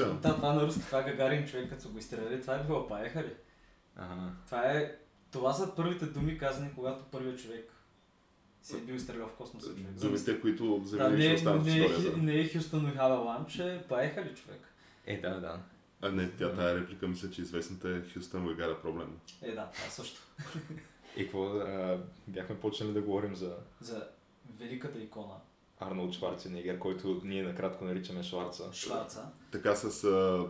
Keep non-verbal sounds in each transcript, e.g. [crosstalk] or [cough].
Това е означава. Да, това на руски, това е Гагарин човек, като са го изстреляли. Това е било паеха ли? Ага. Това е... Това са първите думи казани, когато първият човек си е бил изстрелял в космоса човек. Думите, които Да, завинаги ще не, не, е. Хи- не е Хюстън и Хава Ламче, паеха ли човек? Е, да, да. А не, тя тая реплика мисля, че известната е Хюстън Уегара проблем. Е, да, това също. [laughs] И какво а, бяхме почнали да говорим за За великата икона Арнолд Шварценегер, който ние накратко наричаме Шварца. Шварца. Така с, а,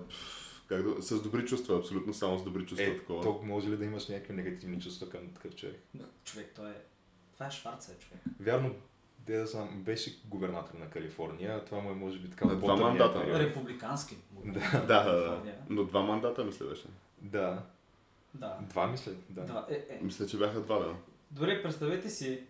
как да, с добри чувства, абсолютно само с добри чувства Е, такова. то може ли да имаш някакви негативни чувства към такъв човек? Човек, той е... Това е Шварца, е, човек. Вярно, де да знам, беше губернатор на Калифорния, това му е може би така На два мандата, период. Републикански. Да. Да, да, да. Но два мандата мисля беше. Да. Да. Два мисля, да. да. Е, е. Мисля, че бяха два, да. Добре, представете си,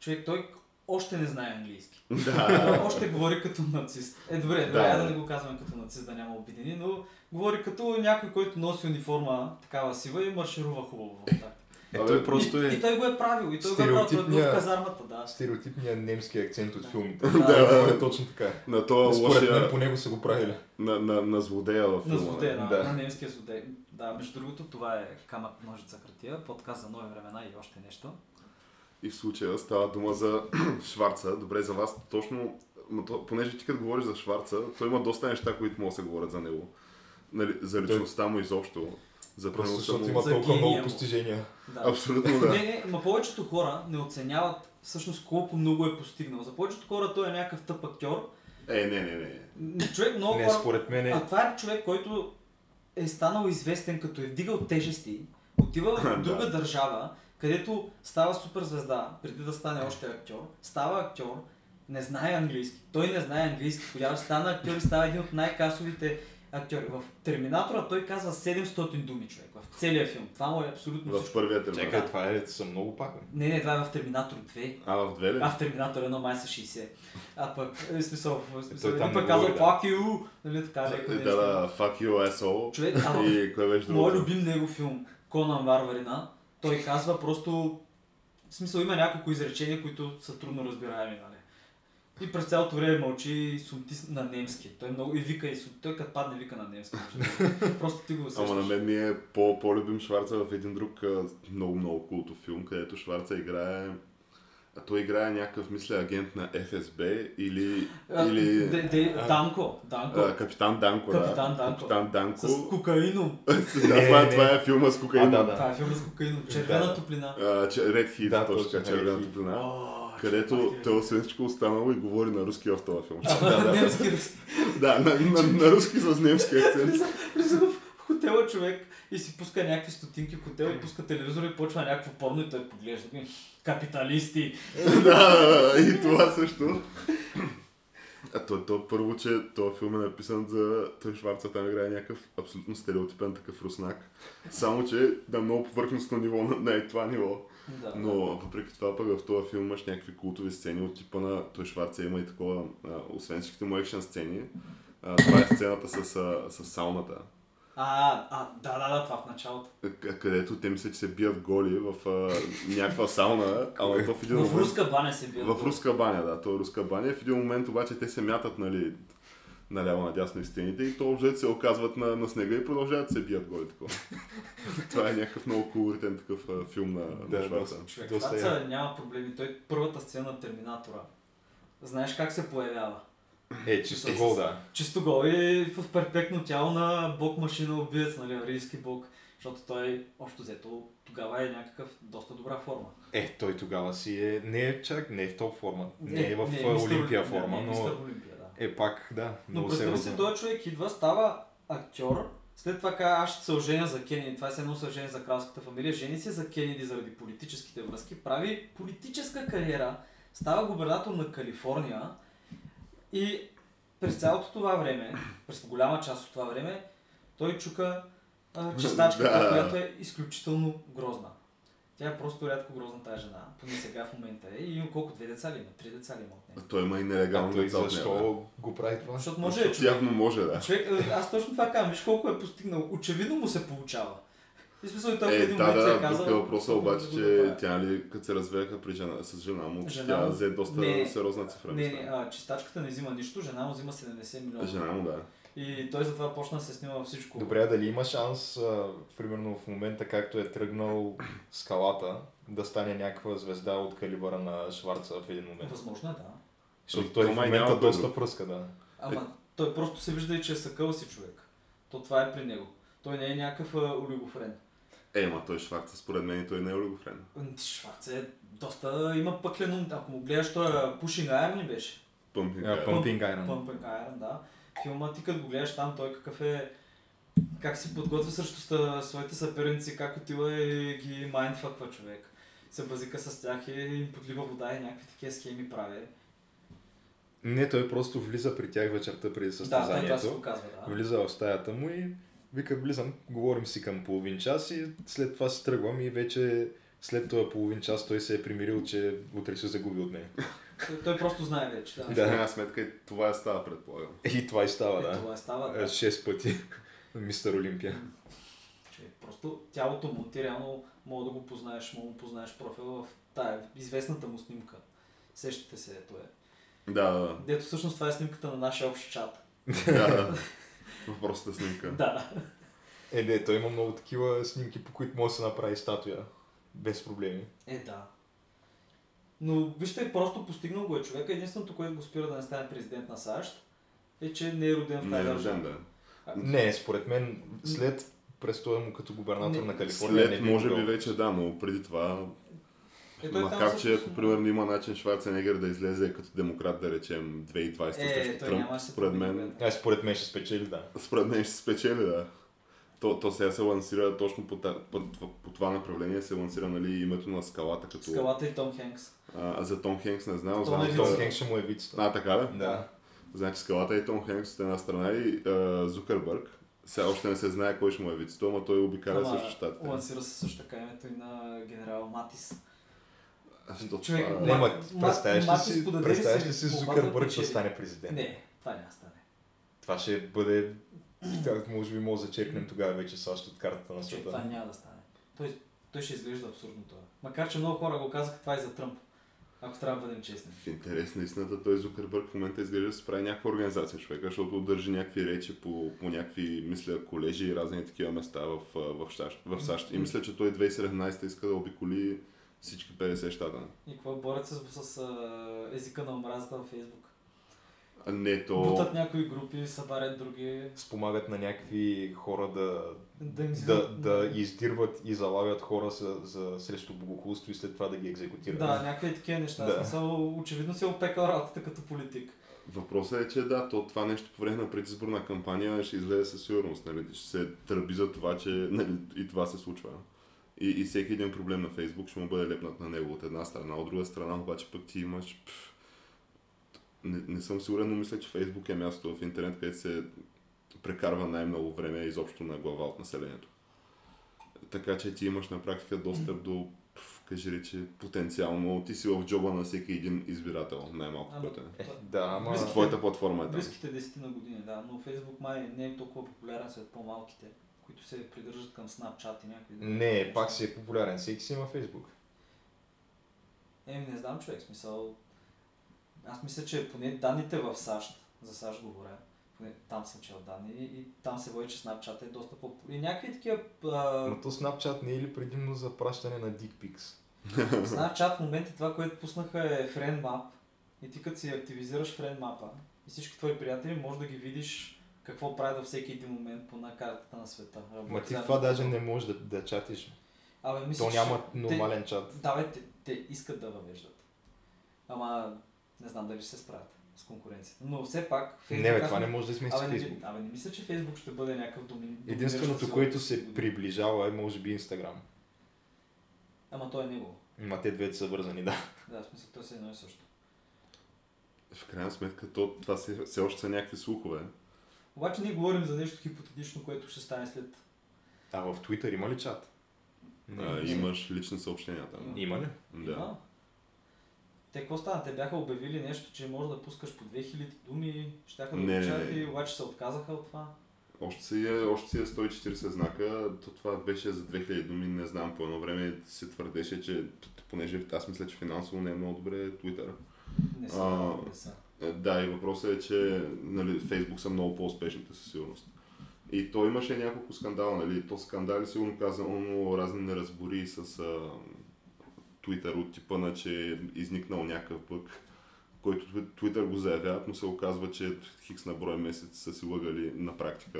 човек, той още не знае английски. [laughs] Да. още говори като нацист. Е, добре, Да. добре, да, да не го казваме като нацист, да няма обидени, но говори като някой, който носи униформа, такава сива и марширува хубаво в атака. Е, Абе, той просто и, е и, той го е правил, и той го е правил, той е бил в казармата, да. стереотипният немски акцент от Да. филмите. Да, да. Говори точно така. На този Според мен лошия, по него са го правили. на, на, на злодея в На филма. злодея, на, Да. на немския злодей. Да, между другото, това е камък, ножица, хартия, подкаст за нови времена и още нещо. И в случая става дума за [clears throat] Шварца. Добре, за вас точно, понеже ти като говориш за Шварца, той има доста неща, които могат да се говорят за него. Нали, за личността му изобщо. За Просто защото има За толкова гения много постижения. Да. Абсолютно да. Не, не, ма повечето хора не оценяват всъщност колко много е постигнал. За повечето хора той е някакъв тъп актьор. Е, не, не, не. Човек много Не, хора... според мен А е... това е човек, който е станал известен като е вдигал тежести, отива [laughs] Да. в друга държава, където става супер звезда, преди да стане още актьор, става актьор, не знае английски. Той не знае английски, тогава стана актьор и става един от най-касовите актьори. В Терминатора той казва 700 думи човек, в целия филм. Това му е абсолютно В всичко. първия терминатор. Чакай, това е, са много пак. Не, не, това е в Терминатор 2. А, в две ли? А в Терминатор 1 май са 60. А пък, е, смисъл, в смисъл, Той пък казва да. fuck you, нали така, леко Е, да, да, fuck you, asshole. Човек, а И кое беше Моят другото? любим него филм, Конан Варварина, той казва просто... В смисъл има няколко изречения, които са трудно разбираеми, нали? И през цялото време мълчи сумти на немски. Той много и вика и сум... Той като падне вика на немски. [laughs] Просто ти го усещаш. Ама на мен ми е по- по-любим Шварца в един друг а, много, много култов филм, където Шварца играе а той играе някакъв, мисля, агент на ФСБ или, А, или де, де, а, Данко. Данко. а, Капитан Данко. Капитан да. Данко. Капитан Данко. С кокаином. [laughs] да, това, е- това е филма с кокаин. А, да, да. Това е филм с кокаином. Червена Да. топлина. А, че, Red Heat, Да, точно така, червена топлина. О, Където той освен всичко останало и говори на руски в този филм. Ама на немски руски. да, на, на, на руски с немски [laughs] акцент. Влиза в хотела човек и си пуска някакви стотинки в хотел и пуска телевизора и почва някакво порно и той поглежда. Капиталисти! [laughs] да, и това също. А то, то първо, че този филм е написан за... Той Шварца там играе някакъв абсолютно стереотипен такъв руснак. Само, че на много повърхностно ниво, на, на е това ниво. Да, Но въпреки това пък в този филм имаш някакви култови сцени от типа на той Шварца има и такова, а, освен всичките му екшен сцени. А, това е сцената с, а, с сауната. А, а, да, да, да, това в началото. К- където те мислят, че се бият голи в а, някаква сауна, ама то в един В момент... руска баня се бие. В руска баня, да, то е руска баня. В един момент обаче те се мятат, нали, наляво надясно и стените и то обжет се оказват на, на снега и продължават да се бият голи такова. [laughs] това е някакъв много колоритен такъв а, филм на, Да, на Шварца. Човек, я. са, няма проблеми. Той първата сцена на Терминатора. Знаеш как се появява? Е, чисто гол, да. Чисто гол и в перфектно тяло на бог машина убиец, нали, арийски бог. Защото той, общо взето, тогава е някакъв доста добра форма. Е, той тогава си е... Не е чак, не е в топ форма. Не, е в не, мистер Олимпия Олимпия, форма, не, но... Мистер Олимпия, да. Е, пак, да. Но се представи разумно. този човек идва, става актьор, След това каза, аз ще се оженя за Кенеди. Това е едно се оженя за кралската фамилия. Жени се за Кенеди заради политическите връзки. Прави политическа кариера. Става губернатор на Калифорния. И през цялото това време, през голяма част от това време, той чука а, чистачката, Да. която е изключително грозна. Тя е просто рядко грозна тази жена. Поне сега в момента е. И колко? Две деца ли има? Три деца ли има от нея? Той има и А нелегални той деца защо го прави това? Защото може Защото е човек. явно може, да. човек. Аз точно това казвам. Виж колко е постигнал. Очевидно му се получава. И смисъл и той в Е, един да, момент се е да, казал. тук е въпросът "Защо обаче, че направя?" тя нали, като се развеяха при жена, с жена му, че Жена тя взе доста Не, сериозна цифра. Не, не, а, чистачката не взима нищо, жена му взима 70 милиона. Жена му, да. И той затова почна да се снима всичко. Добре, а дали има шанс, а, примерно в момента както е тръгнал [clears throat] скалата, да стане някаква звезда от калибъра на Шварца в един момент? Възможно е, да. Защото Ами, той то в момента няма доста пръска, да. Ама той просто се вижда и че е съкъл си човек. То това е при него. Той не е някакъв олигофрен. Е, ма той Шварца, според мен и той не е олигофрен. М, Шварц е доста има пъклен ум. Ако му гледаш, той е Pushing Iron ли беше? Пъмпинг. А, е. Pumping Iron. Pumping Iron, да. Филма ти като го гледаш там, той какъв е как си подготвя срещу ста- своите съперници, как отива и ги майндфъква човек. Се базика с тях и им подлива вода и някакви такива схеми прави. Не, той просто влиза при тях вечерта преди Да, той това се състезанието. показва, да. влиза в стаята му и вика, влизам, говорим си към половин час и след това си тръгвам и вече след този половин час той се е примирил, че утре ще загуби от нея. Той, просто знае вече, да. В крайна сметка и това е става, предполагам. И това и става, Е, да. Това става, Е, да. Шест пъти. [laughs] Мистер Олимпия. Човек, просто тялото му, ти реално мога да го познаеш, мога да го познаеш профила в тая известната му снимка. Сещате се, ето е. Да, да, Дето всъщност това е снимката на нашия общ чат. да. да. [laughs] Въпросната снимка. Да. Е, не, той има много такива снимки, по които може да се направи статуя. Без проблеми. Е, да. Но вижте, просто постигнал го е човека. Единственото, което го спира да не стане президент на САЩ, е, че не е роден в Не тази е държава. рожден, да. Не, според мен, след престоя му като губернатор Не, на Калифорния, не След, би може би вече да, но преди това Е, той там Макар, че ако примерно има начин Шварценегер да излезе като демократ, да речем 2020 Е, срещу той Тръмп, няма да се според мен. Е, според мен ще спечели, да. според мен ще се спечели, да. То, то сега се лансира точно по, та- по, по това направление, се лансира нали, името на скалата като... Скалата и Том Хенкс. А, а за Том Хенкс не знам, Том знам. Том Хенкс ще му е вицата. А, така ли? Да. Значи скалата и Том Хенкс от една страна и а, Зукърбърг. Сега още не се знае кой ще му е вицето, ама той обикаля също щатите. Лансира се също така името и на генерал Матис. Що човек, това- Не, ма, представяш ли си, представяш си ли си Зукърбърг да печели. стане президент? Не, това няма да стане. Това ще бъде... Може би може да зачеркнем тогава вече САЩ от картата на това света. няма да стане. Той, той ще изглежда абсурдно това. Макар, че много хора го казаха това и за Тръмп. Ако трябва да бъдем честни. В интерес на истината, той Зукърбърг в момента изглежда да се прави някаква организация човека, защото държи някакви речи по, по някакви, мисля, колежи и разни такива места в, в, САЩ, в САЩ. И мисля, че той 2017 иска да обиколи всички 50 щата. И какво борят се с, с езика на омразата във Фейсбук? А не то... Бутат някои групи, събарят други. Спомагат на някакви хора да, Да им да, да издирват и залавят хора за, за срещу богохулство и след това да ги екзекутират. Да, някакви такива неща. Да. Смисъл, очевидно се опекал работата като политик. Въпросът е, че да, то това нещо по време на предизборна кампания ще излезе със сигурност. Нали? Ще се тръби за това, че нали, и това се случва. И, и всеки един проблем на Фейсбук ще му бъде лепнат на него от една страна. От друга страна обаче пък ти имаш... Пф, не, не съм сигурен, но мисля, че Фейсбук е място в интернет, където се прекарва най-много време изобщо на глава от населението. Така че ти имаш на практика достъп до, пф, кажи речи, потенциално ти си в джоба на всеки един избирател, най-малко, който е. Е, да, ама... Близки- Твоята платформа е там. Близките 10 на години, да. Но Фейсбук май не е толкова популярен сред по-малките, които се придържат към Snapchat и някакви Не, пак си е популярен. Всеки си има Фейсбук. Еми, не знам човек, смисъл. Аз мисля, че поне данните в САЩ, за САЩ говоря, поне там съм чел данни и, и там се води, че Snapchat е доста по И някакви такива... А... Но то Snapchat не е ли предимно за пращане на дикпикс? [laughs] Snapchat в момента това, което пуснаха е FriendMap и ти като си активизираш FriendMap и всички твои приятели може да ги видиш какво правят във всеки един момент по на картата на света. Ма ти това даже не можеш да, да чатиш. Абе, мисля, То няма те- нормален чат. Да, бе, те, те искат да въвеждат. Ама не знам дали ще се справят. с конкуренцията. Но все пак Не, Facebook... бе, това не може да измести Абе, не, Фейсбук. абе, не мисля, че Фейсбук ще бъде някакъв домин... Единственото, което се приближава е може би Инстаграм. Ама той е негово. Ма те двете са вързани, да. Да, в смисъл, той се едно и също. В крайна сметка, то, това все още са някакви слухове. Обаче ние говорим за нещо хипотетично, което ще стане след... А в Twitter има ли чат? Не, А, не. имаш лични съобщения там. Има ли? Да. Има. Те какво стана? Те бяха обявили нещо, че може да пускаш по 2000 думи, щяха да Не, не. обаче се отказаха от това. Още си, е, още си е 140 знака, то това беше за 2000 думи, не знам, по едно време се твърдеше, че понеже аз мисля, че финансово не е много добре Twitter. Не са, А, не са. Е, Да, и въпросът е, че нали, Фейсбук са много по-успешните със сигурност. И то имаше няколко скандала, нали? То скандали сигурно казано разни неразбори с а, Twitter от типа на, че е изникнал някакъв бък, който Twitter го заявяват, но се оказва, че хикс на брой месец са си лъгали на практика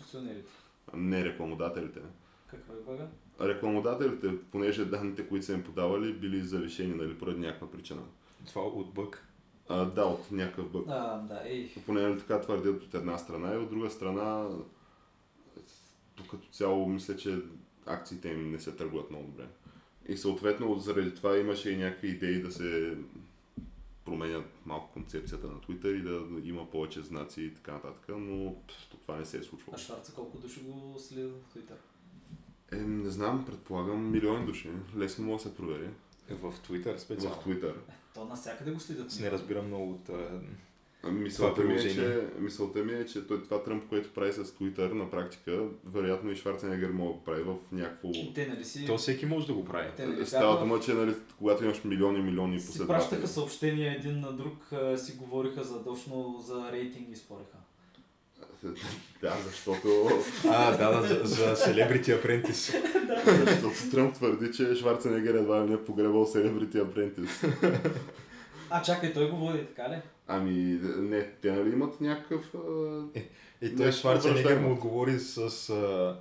Акционерите. не рекламодателите. Какво е бъга? Рекламодателите, понеже данните, които са им подавали, били завишени нали, поради някаква причина. Това от бък. А, да, от някакъв бък. А, да, ей. Поне нали, така твърдят от една страна и от друга страна тук като цяло мисля, че акциите им не се търгуват много добре. И съответно заради това имаше и някакви идеи да се променят малко концепцията на Twitter и да има повече знаци и така нататък, но това не се е случвало. А Шварца колко души го следва в Twitter? Е, не знам, предполагам милиони души. Лесно може да се провери. В Twitter специално. В Twitter. То навсякъде го следят. Не разбирам много от... Мисълта Това ми, е, че, мисълта ми е, че той, това Тръмп, което прави с Twitter, на практика, вероятно и Шварценегер мога да прави в някакво... Те, нали си... То всеки може да го прави. Те, нали, Става бяха- дума, че нали, когато имаш милиони, милиони си последователи. пращаха съобщения един на друг, си говориха задочно за рейтинги, спореха. [laughs] Да, защото, А, да, да, за, за Celebrity [laughs] Apprentice. защото Тръмп твърди, че Шварценегер едва ли не е погребал Celebrity Apprentice. А, чакай, той го води, така ли? Ами, не, те нали имат някакъв... а, И той Шварценегер му отговори с... А,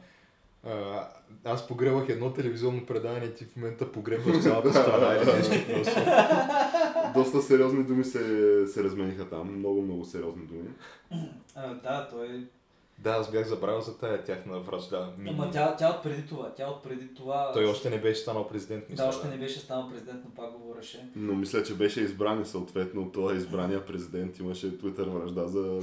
а, аз погребах едно телевизионно предаване и ти в момента погребваш цялата страна [laughs] или нещо просто. Доста сериозни думи се, се размениха там. Много, много сериозни думи. А, да, той... Да, аз бях забравил за тая тяхна вражда. Ми- Ама тя, тя от преди това, тя от преди това... Той още не беше станал президент, мисля. Да, още не беше станал президент, но пак говореше. Но мисля, че беше избран и съответно този избрания президент имаше Twitter връжда за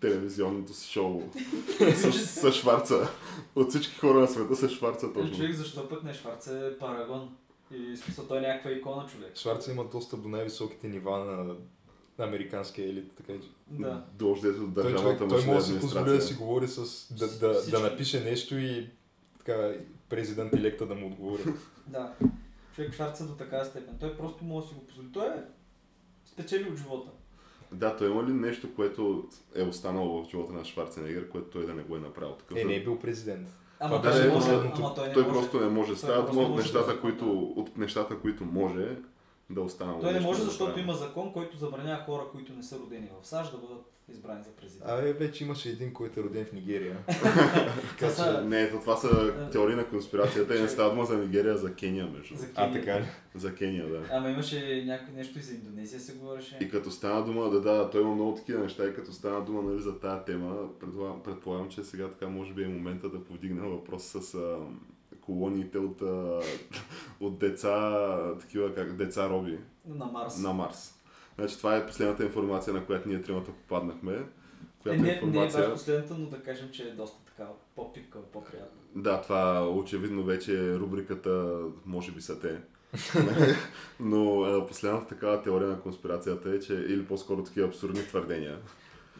телевизионното си шоу [laughs] с, с Шварца. От всички хора на света с Шварца Е, точно. човек, защо пък не Шварца е парагон? И смисъл, той е някаква икона, човек. Шварца има достъп до най-високите нива на на американския елит, така че. Да. От Той, човек, държавната той машина може да си позволи да си говори с... да, да, Всички. да напише нещо и така президент електа да му отговори. [laughs] Да. Човек Шварца до такава степен. Той просто може да си го позволи. Той е спечели от живота. Да, той има ли нещо, което е останало в живота на Шварценегер, което той да не го е направил? Такъв Е, не е бил президент. Ама Това той, не може, ама той не той може. просто не може. Става дума от нещата, да- които, от нещата, които може да останало. Той не може, защото има закон, който забранява хора, които не са родени в САЩ, да бъдат избрани за президент. Абе, вече имаше един, който е роден в Нигерия. [laughs] Така че... Не, то това са теории на конспирацията и не става дума за Нигерия, а за Кения, между. За А, Кения. така ли? За Кения, да. Ама имаше някакво нещо и за Индонезия се говореше. И като стана дума, да, да, той има много такива неща и като стана дума нали, за тази тема, предполагам, предполагам, че сега така може би е момента да повдигна въпрос с а, колониите от, [laughs] от деца, такива как деца роби На Марс. на Марс. Значи това е последната информация, на която ние тримата попаднахме. Е, Която не, не е информация... баш последната, но да кажем, че е доста така по-пипка, по-приятна. Да, това очевидно вече е рубриката Може би са те. [laughs] Но последната такава теория на конспирацията е, че или по-скоро такива абсурдни твърдения.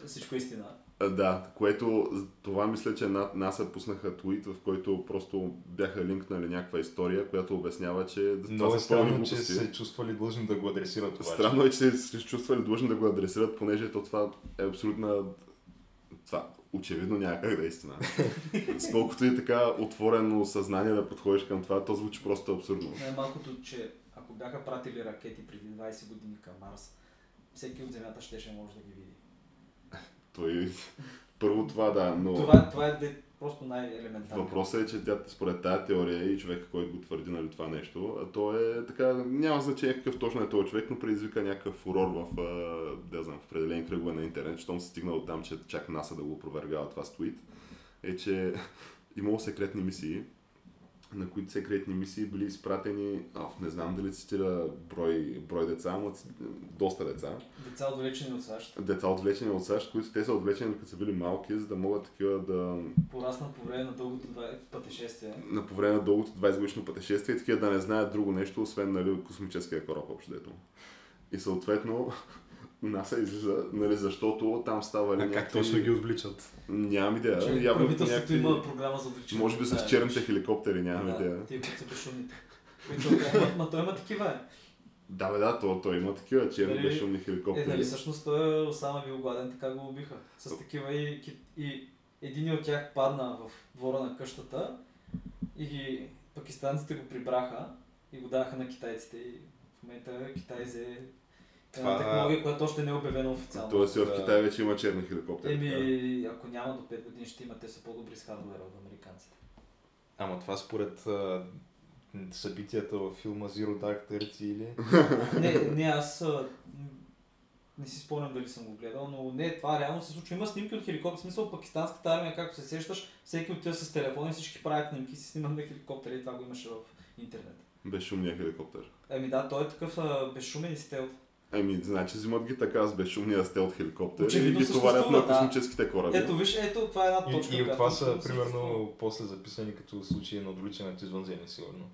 Всичко е истина. Да, което това мисля, че на- НАСА пуснаха твит, в който просто бяха линкнали някаква история, която обяснява, че Много това е са пълни странно, че глупости. се чувствали длъжни да го адресират това. Странно е, че се чувствали длъжни да го адресират, понеже то това е абсолютна... Това очевидно няма как да е истина. [laughs] Сколкото и така отворено съзнание да подходиш към това, то звучи просто абсурдно. Най-малкото, че ако бяха пратили ракети преди 20 години към Марс, всеки от Земята щеше може да ги види. Той... Първо това да, но... Това, това е Просто най-елементарно. Въпросът е, че тя според тази теория и човека, който го твърди нали, това нещо, а то е така, няма значение какъв точно е този човек, но предизвика някакъв фурор в, да знам, в определени кръгове на интернет, щом се стигнал от там, че чак НАСА да го опровергава това с твит, е, че [laughs] имало секретни мисии, на които секретни мисии били изпратени, а, не знам дали цитира брой, брой деца, но доста деца. Деца отвлечени от САЩ. Деца отвлечени от САЩ, които те са отвлечени като са били малки, за да могат такива да Пораснат по време на дългото пътешествие. на по време на дългото 20 годишно пътешествие, такива да не знаят друго нещо, освен нали, космическия кораб общо дето. И съответно, НАСА излиза, нали, защото там става ли А как точно ги отвличат? Нямам идея. Че Явно правителството някакви... има програма за отвличане. Може би с черните хеликоптери, нямам идея. Да, тия, които са [laughs] ма, ма той има такива. е. Да, бе, да, то, то има такива черни Нали- безшумни Е, хеликоптери. нали, всъщност той Осама бил гладен, така го убиха. С такива и, и един от тях падна в двора на къщата и ги, пакистанците го прибраха и го даха на китайците и в момента Китай взе една Това- технология, която още не е обявена официално. Тоест в. Китай вече има черни хеликоптери. Еми, ако няма до 5 години ще има, те са по-добри с хардуера от американците. Ама това според а, събитията във филма Zero Dark Thirty или... [laughs] не, не, аз а, не си спомням дали съм го гледал, но не, това реално се случва. Има снимки от хеликоптер. В смисъл, пакистанската армия, както се сещаш, всеки отива с телефона и всички правят снимки и си снимат на хеликоптери и това го имаше в интернет. Безшумния хеликоптер. Ами да, той е такъв а, безшумен и стелт. Ами, значи взимат ги така с безшумния стелт хеликоптер Очевидно и ги товарят на космическите кораби. Ето, виж, ето, това е една точка. И, и това са, примерно, после записани като случаи на отвличането извънземни, сигурно.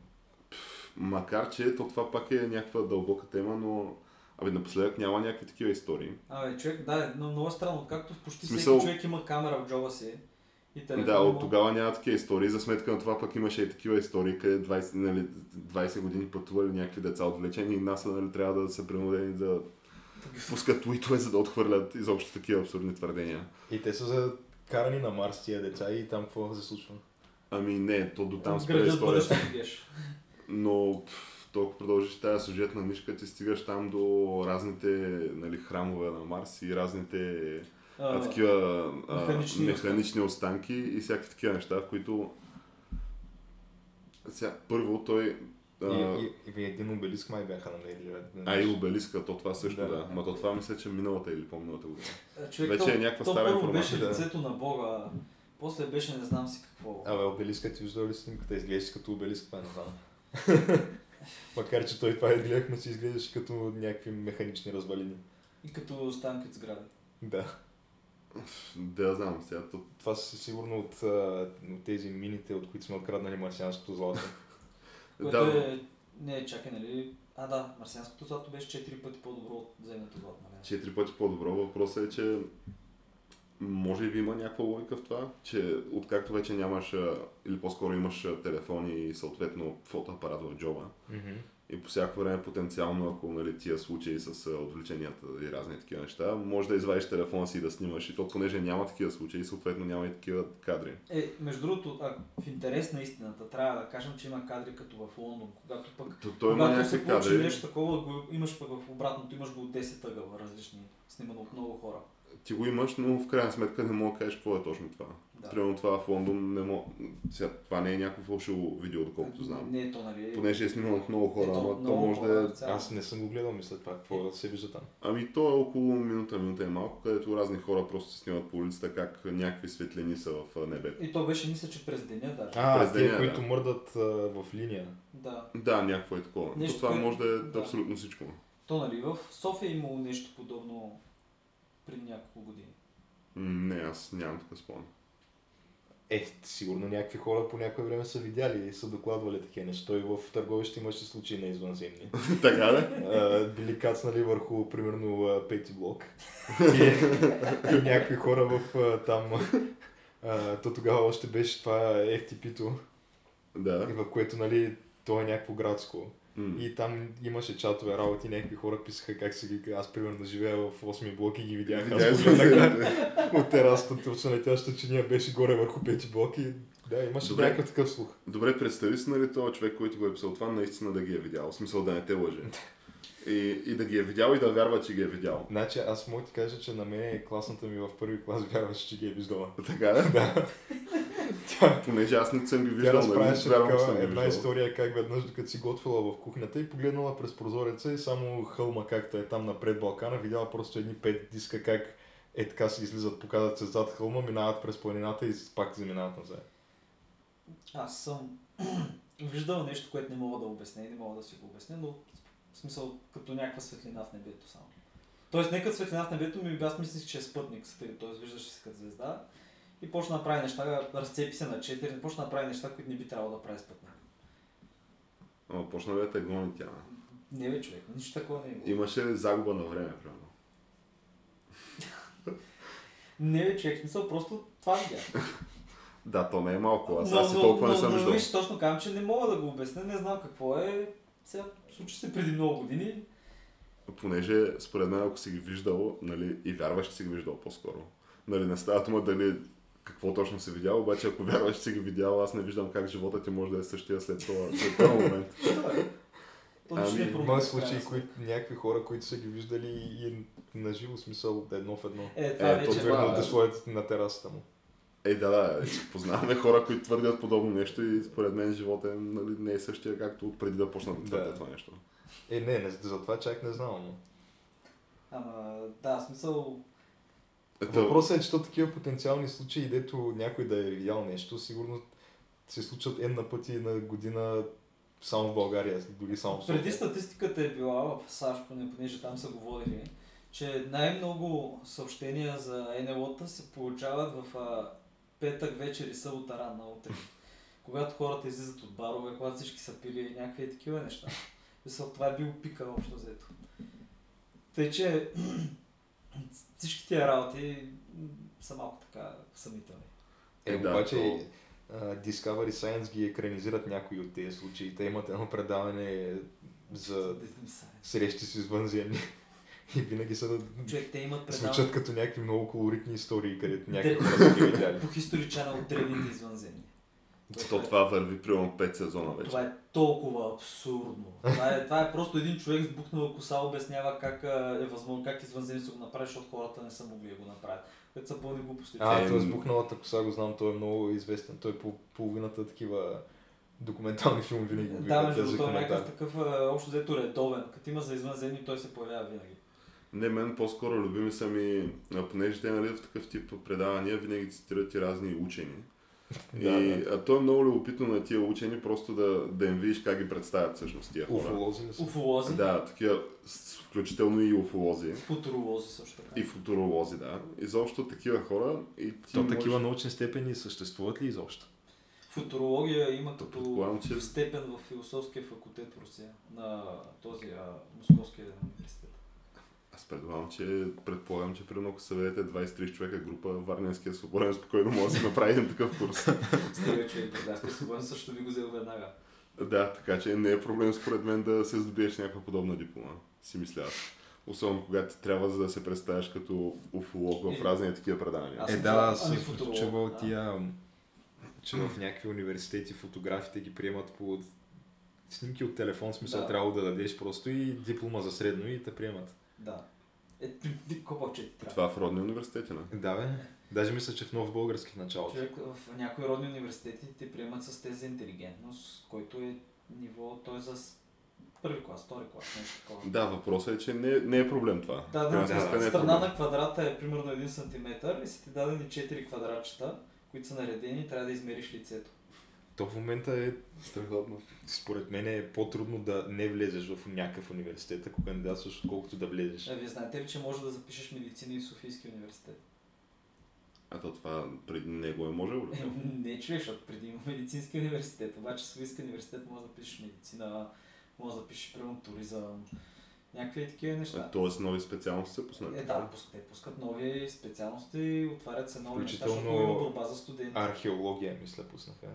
Макар, че то това пак е някаква дълбока тема, но Абе, напоследък няма някакви такива истории. Абе, човек, да, но много е странно. Откакто почти Смисъл- всеки човек има камера в джоба си и телефон. Да, от тогава няма такива истории. За сметка на това пък имаше и такива истории, къде 20, нали, 20 години пътували някакви деца отвлечени и НАСА нали, трябва да са принудени да пускат твитове, за да отхвърлят изобщо такива абсурдни твърдения. И те са за карани на Марс тия деца и там какво се случва? Ами не, то до там спре историята. Но пф, толкова продължиш тази сюжетна нишка, ти стигаш там до разните нали, храмове на Марс и разните а, такива а, механични механични останки и всякакви такива неща, в които сега, първо той а, И, и, и, един обелиск май бяха намерили. а и обелиска, то това също да. Да. Ма то това мисля, че миналата или по-миналата година. Човек, Вече то, е някаква то стара първо информация, беше да. лицето на Бога, после беше не знам си какво. Абе, обелиска ти виждал ли снимката? Изглеждаш като обелиск, това не знам. [laughs] Макар, че той това и гледахме, си изглеждаше като някакви механични развалини. И като останки от сгради. Да. Да, я знам сега. То... Това са сигурно от, от тези мините, от които сме откраднали марсианското злато. [laughs] Което Да, е... Не, чакай, нали? А, да, марсианското злато беше 4 пъти по-добро от земното злато, нали? четири пъти по-добро. Въпросът е, че може би има някаква логика в това, че откакто вече нямаш, или по-скоро имаш телефон и съответно фотоапарат в джоба, и по всяко време потенциално, ако нали, тия случаи с отвлеченията и разни такива неща, може да извадиш телефона си и да снимаш. И то понеже няма такива случаи, съответно няма и такива кадри. Е, между другото, а, в интерес на истината, трябва да кажем, че има кадри като в Лондон, когато пък То, той има когато се получи кадри. нещо такова, го, имаш пък в обратното, имаш го от 10 ъгъла различни, снимано от много хора. Ти го имаш, но в крайна сметка не мога да кажеш какво е точно това. Да. Примерно това в Лондон не мога... Сега, това не е някакво фалшиво видео, доколкото знам. Не е то, нали? Понеже е снимано от много хора, Ето, ама то може хора, да е... цяло. Аз не съм го гледал, мисля това, какво се вижда там. Ами то е около минута, минута и малко, където разни хора просто се снимат по улицата, как някакви светлини са в небето. И то беше, мисля, че през деня даже. А, През тия, деня, които да. мърдат а, в линия. Да. Да, някакво е такова. Нещо, то това което- може да е да. абсолютно всичко. То, нали, в София е имало нещо подобно преди няколко години. Не, аз нямам такъв спомен. Е, сигурно някакви хора по някое време са видяли и са докладвали такива неща. И в търговище имаше случаи на извънземни. [laughs] така ли? А, били кацнали върху, примерно, пети блок. [laughs] И, [laughs] и някакви хора в там... То тогава още беше това FTP-то, Да. и в което, нали, то е някакво градско. М. И там имаше чатове работи, някакви хора писаха как се ги... Аз примерно живея в 8 блок и ги видях. Аз от терасата, точно летящата чиния беше горе върху пети блок и да, имаше Добре. някакъв такъв слух. Добре, представи си, нали, този човек, който го е писал това, наистина да ги е видял. В смисъл да не те лъже. [laughs] И, и да ги е видял и да вярва, че ги е видял. Значи аз мога ти кажа, че на мен класната ми в първи клас вярваше, че ги е виждала. Така ли? Да. Понеже аз не съм ги Тя виждал, нали? разправяше Вярвам, съм такава ги една история как веднъж като си готвила в кухнята и погледнала през прозореца и само хълма както е там напред Балкана, видяла просто едни пет диска как е така си излизат, показват се зад хълма, минават през планината и пак заминават назад. Аз съм [clears throat] виждал нещо, което не мога да обясня и не мога да си го обясня, но в смисъл като някаква светлина в небето само. Тоест не като светлина в небето, ми аз мислих, че е спътник, т.е. виждаше се като звезда. И почна да прави неща, разцепи се на четири, почна да прави неща, които не би трябвало да прави спътник. Ама почна да те гони тя. Не бе човек, нищо такова не е. Имаше загуба на време, примерно. [laughs] Не бе човек, смисъл просто това видях. [laughs] Да, то не е малко. Аз, аз и толкова не съм но, виждал. виж, точно казвам, че не мога да го обясня, не знам какво е. Сега случи се преди много години. Понеже, според мен, ако си ги виждал, нали, и вярваш, че си ги виждал по-скоро. Нали, не става дума дали какво точно си видял, обаче ако вярваш, че си ги видял, аз не виждам как живота ти може да е същия след това, след този [laughs] момент. Ами, променя, Има случаи, които някакви хора, които са ги виждали и на живо смисъл едно в едно. Е, това Е, вече то е това е. да сложят на терасата му. Е, да, да, познаваме хора, които твърдят подобно нещо и според мен живота е, нали, не е същия, както преди да почнат да твърдят Да. това нещо. Е, не, не, за това чак не знам, но... Ама, да, смисъл, Ето, Въпросът е, че то такива потенциални случаи, дето някой да е видял нещо, сигурно се случват една пъти на година само в България, дори само в София. преди статистиката е била в САЩ, поне, понеже там са говорили, че най-много съобщения за НЛО-та се получават в петък вечер и събота ранна утре. Когато хората излизат от барове, когато всички са пили някакви такива неща. Мисъл, това е бил пика общо взето. Тъй, че [clears throat] всички тия работи са малко така съмнителни. Е, Е, да, обаче то- Discovery Science ги екранизират някои от тези случаи. Те имат едно предаване за срещи с извънземни. И винаги са да Човек, те имат звучат предаване като някакви много колоритни истории, където Де- някакви хора са видяли. по History Channel древните извънземни. то това върви примерно 5 сезона вече. Това е толкова абсурдно. Това е, това е просто един човек с бухнала коса обяснява как е възможно, как извънземни са го направят, защото хората не са могли да го направят. Което са пълни глупости. А, Е, той с бухналата коса го знам, той е много известен. Той е по половината такива документални филми винаги го да, между другото, е някакъв такъв общо взето редовен. Като има за извънземни, той се появява винаги. Не, мен по-скоро любими са ми, а, понеже те нали, в такъв тип предавания винаги цитират и разни учени. [laughs] Да, и а, то е много любопитно на тия учени просто да, да им видиш как ги представят всъщност тия хора. Уфолози ли са? Уфолози, Да, такива, включително и уфолози. футуролози също така. И футуролози, да. Изобщо такива хора и ти То можеш- такива научни степени съществуват ли изобщо? Футурология има То като предполагам, че- степен в философския факултет в Русия, на този а, Московския университет. Аз предполагам, че, предполагам, че примерно ако съведете 23 човека група, Варненския свободен спокойно може да се направи един такъв курс. [laughs] Стига човек, Бургаския свободен също би го взел веднага. да, така че не е проблем според мен да се здобиеш някаква подобна диплома, си мисля аз. Особено когато ти трябва за да се представяш като уфолог в Е, разни такива предавания. аз Е, да, аз ами съм чувал да. тия, че в някакви университети фотографите ги приемат по снимки от телефон, смисъл Да. трябва да дадеш просто и диплома за средно и те приемат. Да. Е, какво че ти трябва? Това в родни университети, не? Да, бе. Даже мисля, че в нов български в началото. Човек в някои родни университети те приемат с тези за интелигентност, който е ниво, той е за с- първи клас, втори клас, нещо такова. Да, въпросът е, че не, не е проблем това. Да, да, да, не е страна на квадрата е примерно 1 см и са ти дадени 4 квадратчета, които са наредени и трябва да измериш лицето. То в момента е, Страхотно. според мен е по-трудно да не влезеш в някакъв университет, ако кандидатстваш, отколкото да влезеш. А, вие знаете ли, че може да запишеш медицина и в Софийския университет? А то това преди него е можело [laughs] ли? Е, не човек, защото преди има медицински университет, обаче в Софийски университет може да пишеш медицина, може да пишеш примерно туризъм, някакви такива неща. Тоест нови специалности се пуснат. Е, да, пускат, те пускат нови специалности, отварят се нови неща, защото има борба за студенти. Археология, мисля, пуснаха.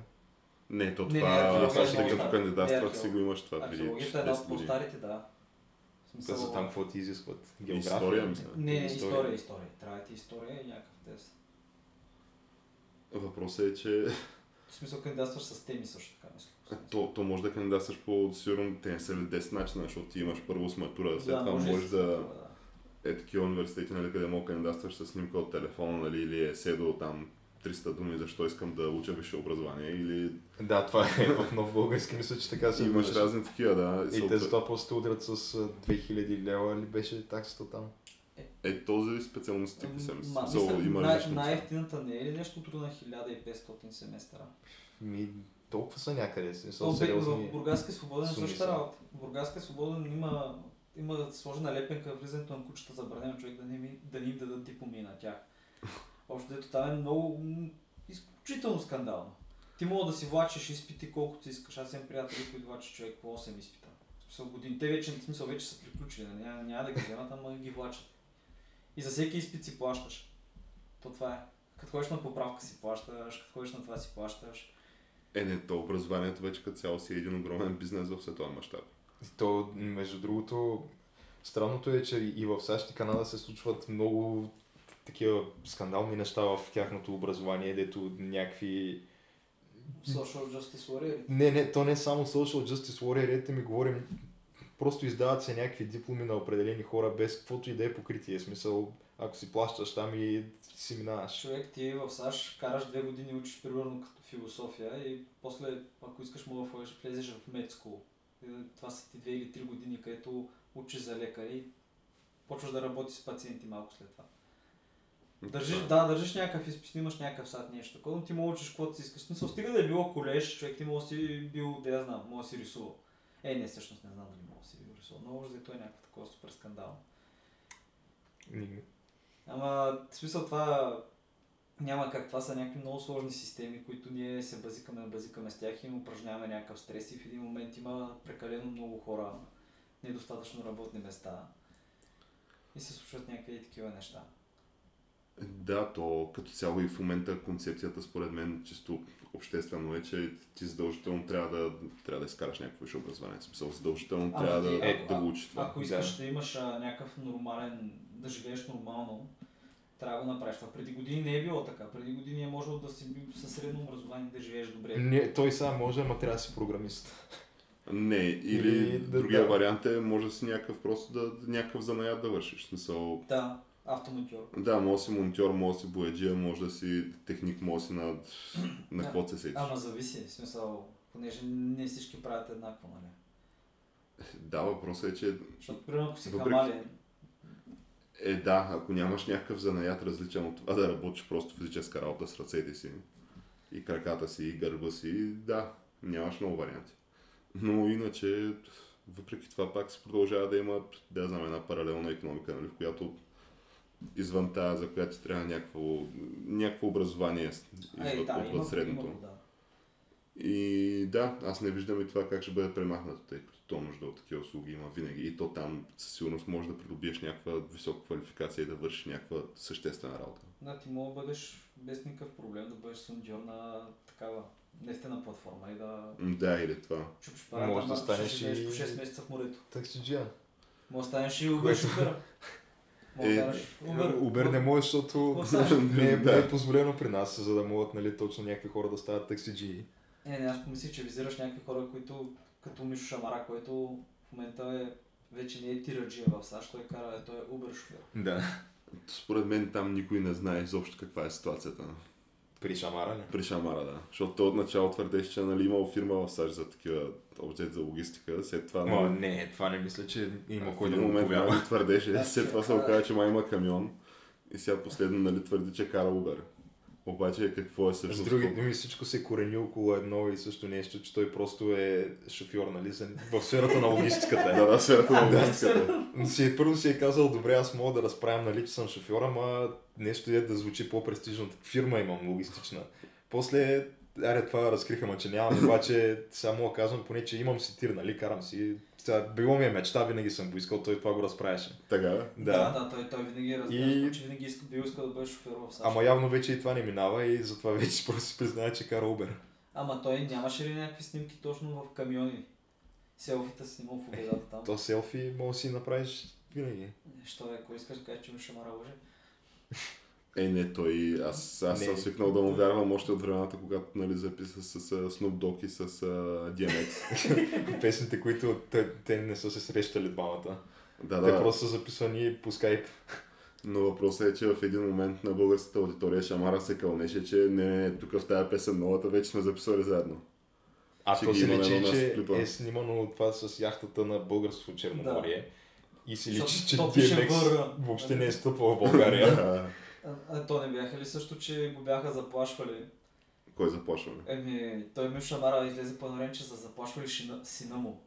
Не, то Не, не, това, е като кандидатствах си го имаш това преди Археологията е една 10 от по-старите, да. Та смисъл- за там какво ти изискват? География? История, мисля. Не, не, история, история. Трябва ти история и някакъв тест. Въпросът е, че В смисъл кандидатстваш с теми също така, мисля. то, то може да кандидатстваш по сигурно те не са ли 10 начина, защото ти имаш първо с матура, след това може можеш да... това, Е такива университети, нали, къде мога да кандидатстваш с снимка от телефона, нали, или е седо там 300 думи защо искам да уча висше образование или Да, това е в нов български, мисля, че така се имаш разни такива, да. И те затова после те удрят с а, 2000 лева ли беше таксата там? Е, този специалностите се Ма, мисля. мисля, има най- най-ефтината не е ли нещо от на 1500 семестъра? Ми, толкова са някъде. в Смисъл, сериозни. в Бургаска свободен е същата работа. В Бургаска свободен има, има сложена лепенка влизането на кучета, забранено човек да не, ми- да не им дадат дипломи на тях. Общо дето там е много изключително скандално. Ти мога да си влачиш изпити колкото си искаш. Аз имам приятели, които влачат човек по 8 изпита. В смисъл години. Те вече, в смисъл, вече са приключили. Няма, няма да ги вземат, ама ги влачат. И за всеки изпит си плащаш. То това е. Като ходиш на поправка си плащаш, като ходиш на това си плащаш. Е, не, то образованието вече като цяло си е един огромен бизнес в световен мащаб. И То, между другото, странното е, че и в САЩ и Канада се случват много такива скандални неща в тяхното образование, дето някакви... Social Justice Warrior. Не, не, то не е само social justice warrior, ми говорим, просто издават се някакви дипломи на определени хора без каквото и да е покритие. Смисъл, ако си плащаш там и си минаваш. Човек, ти в САЩ караш две години, учиш примерно като философия и после, ако искаш, мога да влезеш- влезеш в медско. Това са ти две или три години, където учиш за лекар и почваш да работиш с пациенти малко след това. Държиш, да, държиш някакъв изпит, имаш някакъв сад, нещо такова, но ти да учиш каквото си искаш. Смисъл, стига да е било колеж, човек ти може да си бил, да я знам, може да си рисувал. Е, не, всъщност не знам дали мога да си бил рисувал, но може да е той някакво такова супер скандално. Ни- Ама, в смисъл това няма как. Това са някакви много сложни системи, които ние се базикаме, базикаме с тях и им упражняваме някакъв стрес и в един момент има прекалено много хора, недостатъчно работни места и се случват някакви такива неща. Да, то като цяло и в момента концепцията според мен чисто обществено е, че ти задължително трябва да, трябва да изкараш някакво висше образование. В смисъл задължително Ама трябва ти, да, ако- да го учиш това. Ако искаш да, имаш а, някакъв нормален, да живееш нормално, трябва да го направиш това. Преди години не е било така. Преди години е можело да си бил със средно образование да живееш добре. Не, той сега може, ама трябва да си програмист. Не, или, Или да- другия да. вариант е, може да си някакъв просто да, някакъв занаят да вършиш. Смисъл, Да, автомонтьор. да, може да си монтьор, може да си бояджия, може да си техник, може да си на, на какво се сетиш. Ама зависи, в смисъл, понеже не всички правят еднакво, нали? Да, въпросът е, че Защото, примерно, ако си Въпреки- хамален, е да, ако нямаш някакъв занаят различен от това да работиш просто физическа работа с ръцете си и краката си и гърба си, да, нямаш много варианти. Но иначе, въпреки това пак се продължава да има, да знам, една паралелна економика, нали, в която извън тази, за която трябва някакво, някакво образование Ай, извън, да, отвъд средното. да. И да, аз не виждам и това как ще бъде премахнато, тъй като то нужда от такива услуги има винаги. И то там със сигурност може да придобиеш някаква висока квалификация и да вършиш някаква съществена работа. Да, ти мога да бъдеш без никакъв проблем да бъдеш сундьор на такава нефтена платформа и да Да, или това. чупиш парата, Може да станеш и- по 6 месеца в морето. Таксиджия. Може да станеш и Uber шофера. Може да Е. Убер не може, защото [laughs] не е, Да. не е позволено при нас, за да могат нали, точно някакви хора да стават таксиджии. Не, не, аз помислих, че визираш някакви хора, които като Мишо Шамара, който в момента е вече не е тираджия в САЩ, той кара, той е Uber шофер. Да. Според мен там никой не знае изобщо каква е ситуацията. При Шамара ли? При Шамара, да. Защото той отначало твърдеше, че нали, имал фирма в САЩ за такива обзет за логистика. След това... Нали, не, това не мисля, че има кой да един го момент нали, твърдеше, [laughs] след това се оказа, че май има камион. И сега последно нали, твърди, че кара Uber. Обаче какво е С всъщност? други думи всичко се корени около едно и също нещо, че той просто е шофьор, нали, в сферата на логистиката. [laughs] Да, да, сферата на логистиката. Си, първо си е казал, добре, аз мога да разправям, нали, че съм шофьор, ама нещо е да звучи по-престижно. Фирма имам логистична. После, аре, това разкриха, ма, че нямам, обаче само казвам поне, че имам си тир, нали, карам си. Сега, било ми е мечта, винаги съм го искал, той това го разправяше. Така, Да, да, той, той винаги е разбира, И- че винаги иска, бил искал да бъде шофер в САЩ. Ама явно вече и това не минава и затова вече [laughs] просто си признава, че кара Uber. Ама той нямаше ли някакви снимки точно в камиони? Селфита снимал в обедата там. То селфи може да си направиш винаги. Що е, ако искаш да кажеш, че ми ще ма лъже? Е, не, той, аз, аз Не. съм свикнал да му вярвам още от времената, когато нали, записа с, с Snoop Dogg и с а, DMX. [laughs] Песните, които те, те не са се срещали двамата. Да, Те да. просто са записвани по скайп. Но въпросът е, че в един момент на българската аудитория Шамара се кълнеше, че не, не, тук в тази песен новата вече сме записали заедно. А Ще то се личи, че клипа. е снимано това с яхтата на българското Черноморие. И се личи, че DMX ВР. въобще не е стъпвал в България. [laughs] А, а то не бяха ли също, че го бяха заплашвали? Кой започваме? Еми, той Мил Шамара излезе по едно че са заплашвали шина, сина му.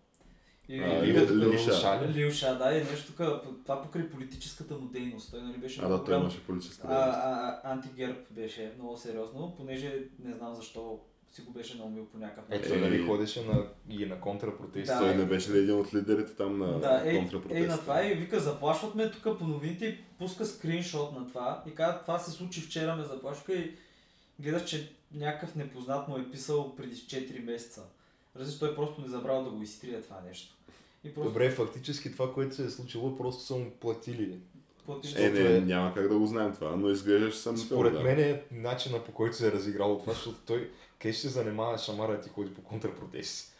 И, А, и, Лил- Лил Лил Ша. Ша ли? Лил Ша, да, и нещо тук, това покрай политическата му дейност. Той нали беше А, много да, той имаше политическа а, дейност. а, а, антигерб беше много сериозно, понеже не знам защо си го беше наумил по някакъв начин. Ето, Е, нали ходеше на, и на контрапротести. Да. Той не беше ли един от лидерите там на Да, ей, контрапротеста? ей, на това и вика, заплашват ме тук по новините и пуска скриншот на това и казва, това се случи вчера, ме заплашка и гледаш, че някакъв непознат му е писал преди 4 месеца. Разбираш, той просто не забрал да го изтрие това нещо. И просто Добре, фактически това, което се е случило, просто са му платили. плати- Е, Защото не, е- няма как да го знаем това, но изглеждаш съм Според мен е начина по който се е разиграло това, защото той къде ще се занимава Шамара ти ходи по контрапротести.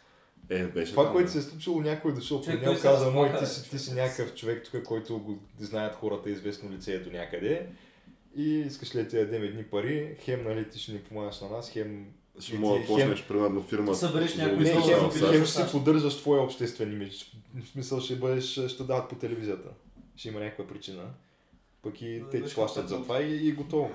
Е, беше Това, там, което се е случило, някой е дошъл при него, каза, мой, ти си, ти си човек. някакъв човек тук, който го знаят хората, известно лице ето някъде. И искаш ли да ти дадем едни пари, хем нали ти ще ни помагаш на нас, хем... Ще мога да почнеш, примерно, фирма. Събереш някой Не, хем, хем ще си поддържаш твоя обществен имидж. В смисъл ще бъдеш, ще дават по телевизията. Ще има някаква причина. Пък и Да те ти плащат за това и, и готово.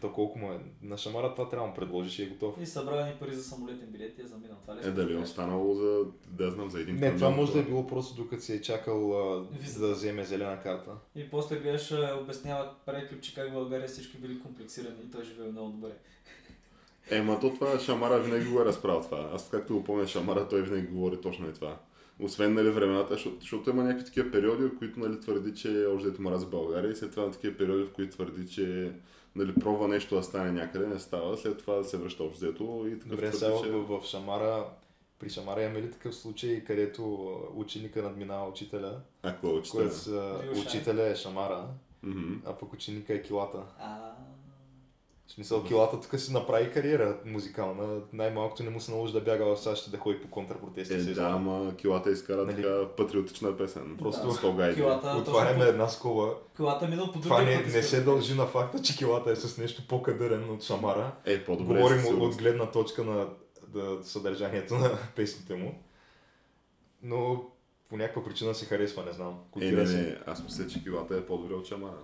То колко му е. На Шамара това трябва да му предложиш и е готов. И събра ни пари за самолетен билет и е заминал. Това ли Е, дали е останало за, да знам, за един Не, това може да е било просто докато си е чакал а, Виза. за да вземе зелена карта. И после гледаш, а, обяснява прави клип, че как в България всички били комплексирани и той живее много добре. Е, ма то това Шамара винаги го е разправил това. Аз както го помня Шамара, той винаги говори точно и това. Освен нали, времената, защото, защото има някакви такива периоди, в които нали, твърди, че още дето мрази България и след това на такива периоди, в които твърди, че нали, пробва нещо да стане някъде, не става, след това да се връща общо взето и така Добре, сега в, в Шамара, при Шамара имаме ли такъв случай, където ученика надминава учителя, А, какво е учителя? което учителя е Шамара, Мгм. а пък ученика е килата. А, В смисъл, килата тук си направи кариера музикална. Най-малкото не му се наложи да бяга в САЩ да ходи по контрапротести. Е, да, ама килата изкара Нали? така патриотична песен. Просто С то гайди. Килата- Отваряме точно една скоба. колата минал по Това не, не се да дължи на факта, че килата е с нещо по-кадърен от Шамара. Е, по-добре. Говорим сигурност. от гледна точка на да, съдържанието на [laughs] песните му. Но по някаква причина се харесва, не знам. Е, Култира не, се. не, аз мисля, че килата е по-добре от Шамара.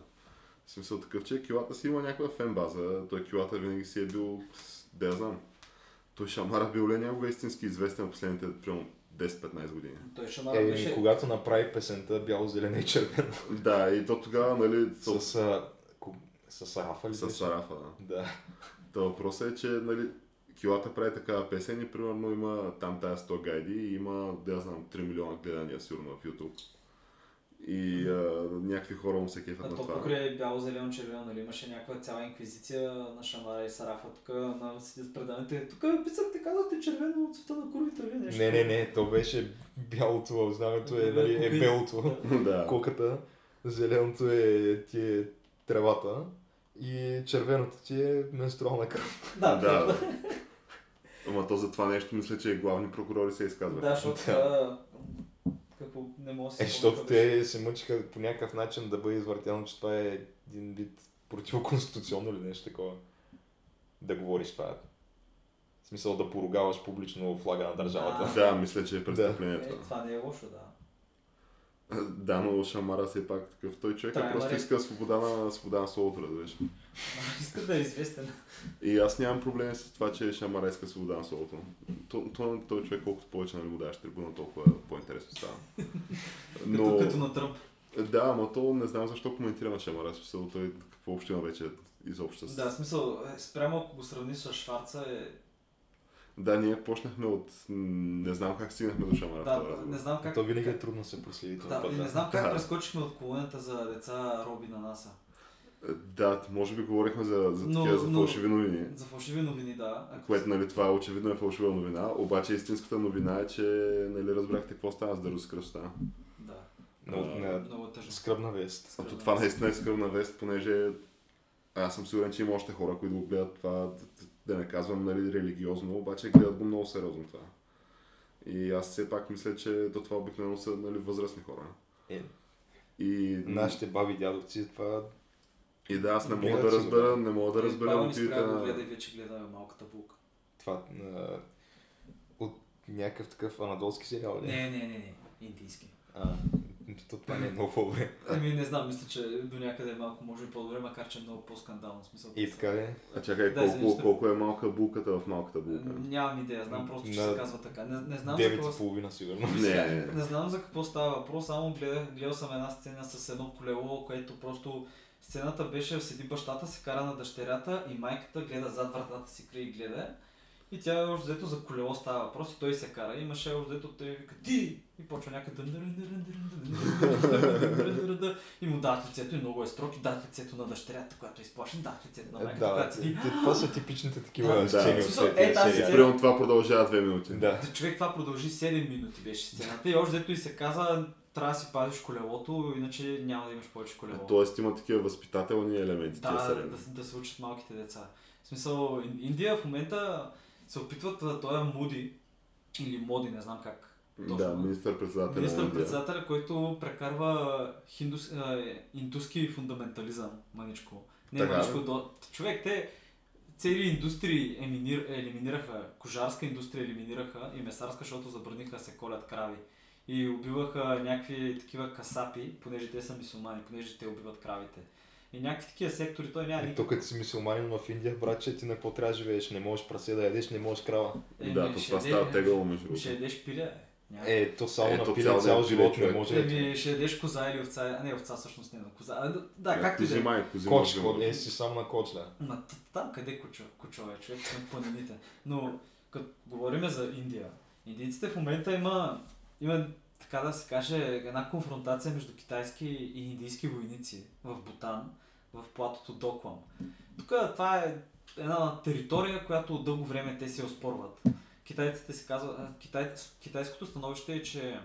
В смисъл такъв, че килата си има някаква фен база. Той килата винаги си е бил, да я знам. Той Шамара бил ли някога истински известен в последните, примерно, 10-15 години. Той Шамара Е, беше... когато направи песента бяло, зелено и червено Да, и то тогава, нали, с, с, а, ку- с Арафа ли с? Сарафа, да. Да. Та въпросът е, че, нали, Килата прави такава песен и примерно има там тази 100 гайди и има, да я знам, 3 милиона гледания сигурно в YouTube. И а, някакви хора му се кефат А на то това. покрай бяло, зелено, червено, нали имаше някаква цяла инквизиция на Шамара и Сарафа, тук на седят предаването. Тук писахте, казахте червено от цвета на курвите, ли нещо? Не, не, не, то беше бялото знамето е, нали, е белото, [laughs] да. коката, зеленото е ти е тревата и червеното ти е менструална кръв. Да, да, да. Ама то за това нещо мисля, че главни прокурори се изказват. Да, защото Какво не мога да си Е, защото те се мъчиха по някакъв начин да бъде извъртяно, че това е един вид противоконституционно или нещо такова. Да говориш това. В смисъл да поругаваш публично флага на държавата. Да, мисля, че е престъпление Е, това. това не е лошо, да. Да, но Шамара все пак такъв. Той човек Трябва, просто иска свобода на, свобода на словото, разбираш. [laughs] Иска да е известен. И аз нямам проблем с това, че Шамара иска свобода на словото. То, то, той човек колкото повече нали, му даваш трибуна, толкова по-интересно става. Но... [laughs] Но, Като, като на Тръмп. да, ама то не знам защо коментира на Шамара, смисъл той какво общо има вече изобщо. Да, смисъл, е, спрямо ако го сравниш с Шварца е... Да, ние почнахме от... Не знам как стигнахме до Шамара. Да, не знам как... То винаги е трудно да се проследи този Да, път. да. не знам как Да. прескочихме от колонията за деца Роби на НАСА. Да, може би говорихме за, за, Но- такива, за но- фалшиви новини. За фалшиви новини, да. Ако- Което, нали, това очевидно е фалшива новина, обаче истинската новина е, че, нали, разбрахте какво стана с Дърус кръста. Да, Но, А, не, много тъжно. скръбна вест. А то това наистина е скръвна вест, понеже аз съм сигурен, че има още хора, които го гледат това, да, не казвам нали, религиозно, обаче гледат го много сериозно това. И аз все пак мисля, че то това обикновено са нали, възрастни хора. Е, И Нашите баби дядовци това И да, аз не мога Гледат да разбера, не мога да разбера Баба мотивите спря да го на... гледа и вече гледа малката булка. Това а, от някакъв такъв анадолски сериал ли? Не, не, не, не. Индийски. А, то това не е много по-добре. Ами не знам, мисля, че до някъде е малко може би по-добре, макар че е много по-скандално смисъл. И така ли? А чакай, Да, колко, извинявай. колко е малка булката в малката булка? Нямам идея, знам просто, че На се казва така. Не, не знам за Девет какво и половина сигурно. Не, не, не. не знам за какво става въпрос, само гледах, гледал съм една сцена с едно колело, което просто сцената беше седи бащата си, кара на дъщерята и майката гледа зад вратата си край и гледа. И тя е още взето за колело става въпрос и той се кара. Имаше още взето той вика ти! И почва някъде и му дадат лицето и много е строг и дадат лицето на дъщерята, която е изплашена, дадат лицето на майката, която седи. Това са типичните такива сцени. Е, това продължава две минути. Да. Човек това продължи 7 минути беше сцената и още взето и се каза трябва да си пазиш колелото, иначе няма да имаш повече колело. Тоест има такива възпитателни елементи. Да, да, да, да се учат малките деца. В смисъл, Индия в момента се опитват, а, той е Муди, или Моди, не знам как. точно. Да, министър-председател. Министър-председателя, който прекарва хиндус, а, индуски фундаментализъм, маничко. Не Така. маничко, до... човек, те цели индустрии еминир, елиминираха, кожарска индустрия елиминираха и месарска, защото забраниха да се колят крави. И убиваха някакви такива касапи, понеже те са мисулмани, понеже те убиват кравите. И някакви такива сектори, той няма И то като си мисулманин в Индия, братче, ти на какво трябва да живееш? Не можеш прасе да ядеш, не можеш крава. Еми, Да, то ще това става тегаво между Ще другото. ядеш пиле, бе. Няма. Е, то само Ето на пиле цял цял живот не може. Еми, ще ядеш коза или овца, а не овца всъщност не на коза. А, да, да, Е, както и да е. Е. Коч, е си само на коч, да. Ма там къде кучо, кучо е човек, в планините. Но като говорим за Индия, индийците в момента има, има така да се каже, една конфронтация между китайски и индийски войници в Бутан, в платото Доклам. Тук това е една територия, която от дълго време те се оспорват. Китайците си казват, китай, китайското становище е, че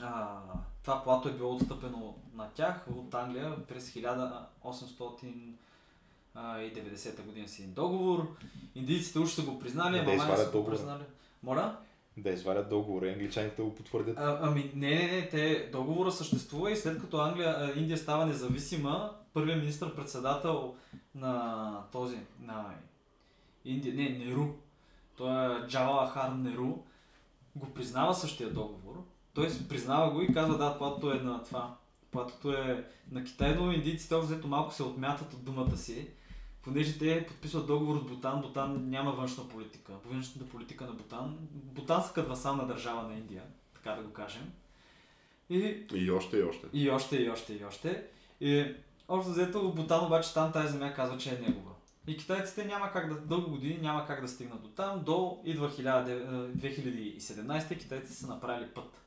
а, това плато е било отстъпено на тях от Англия през 1890 година си един договор. Индийците уж са го признали, ама май са го признали. Моля? Да извадят договора, англичаните го потвърдят. А, ами не, не, не, те, договора съществува и след като Англия, Индия става независима, първият министър-председател на този, на Индия, не, Неру, той е Джавала Хар Неру, го признава същия договор. Той признава го и казва, да, платото е на това. Платото е на Китай, но индийците взето малко се отмятат от думата си, понеже те подписват договор с Бутан, Бутан няма външна политика. Външната политика на Бутан, Бутан са като васална държава на Индия, така да го кажем. И И още, и още. и още, и още, и още. И общо взето Бутан обаче там тази земя казва, че е негова. И китайците няма как да, дълго години няма как да стигнат до там, до идва 19- 2017 и китайците са направили път.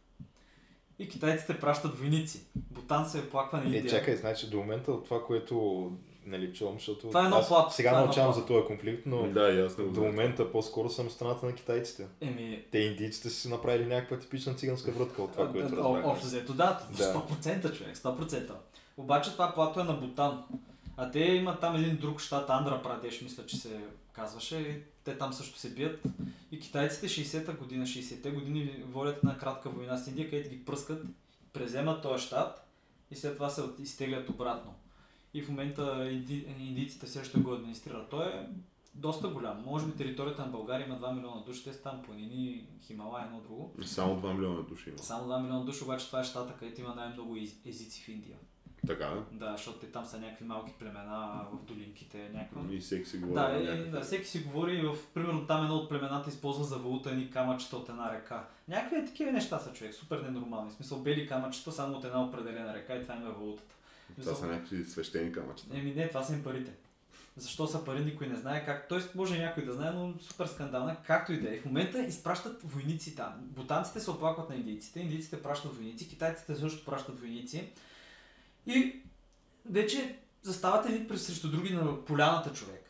И китайците пращат войници. Бутан се оплаква на Индия. Е, чакай, значи до момента от това, което нали, чувам, защото Това е едно аз плато, сега това е научавам плато. за този конфликт, но Да, го до момента по-скоро съм страната на китайците. Еми, Те индийците са си направили някаква типична циганска врътка от това, което разбрах. Общо взето, да, Да. 100% човек, 100%. Обаче това плато е на Бутан. А те имат там един друг щат, Андра Прадеш, мисля, че се казваше. И те там също се бият. И китайците 60-та година, 60-те години водят една кратка война с Индия, където ги пръскат, преземат този щат и след това се изтеглят обратно. И в момента инди, индийците все още го администрират. Той е доста голям. Може би територията на България има 2 милиона души, те са там планини, Хималай, едно друго. Само 2 милиона души има. Само 2 милиона души, обаче това е щата, където има най-много езици в Индия. Така, Да, защото те там са някакви малки племена в долинките, някаква. и всеки си говори. Да, и, да, всеки си говори, в, примерно там едно от племената използва за валута едни камъчета от една река. Някакви такива неща са човек, супер ненормални. В смисъл бели камъчета само от една определена река и това им е валутата. Това са някакви свещени камъчета. Еми не, това са им парите. Защо са пари, никой не знае как. Тоест, може някой да знае, но супер скандална, както и да е. В момента изпращат войници там. Бутанците се оплакват на индийците, индийците пращат войници, китайците също пращат войници. И вече застават едни през- срещу други на поляната човек.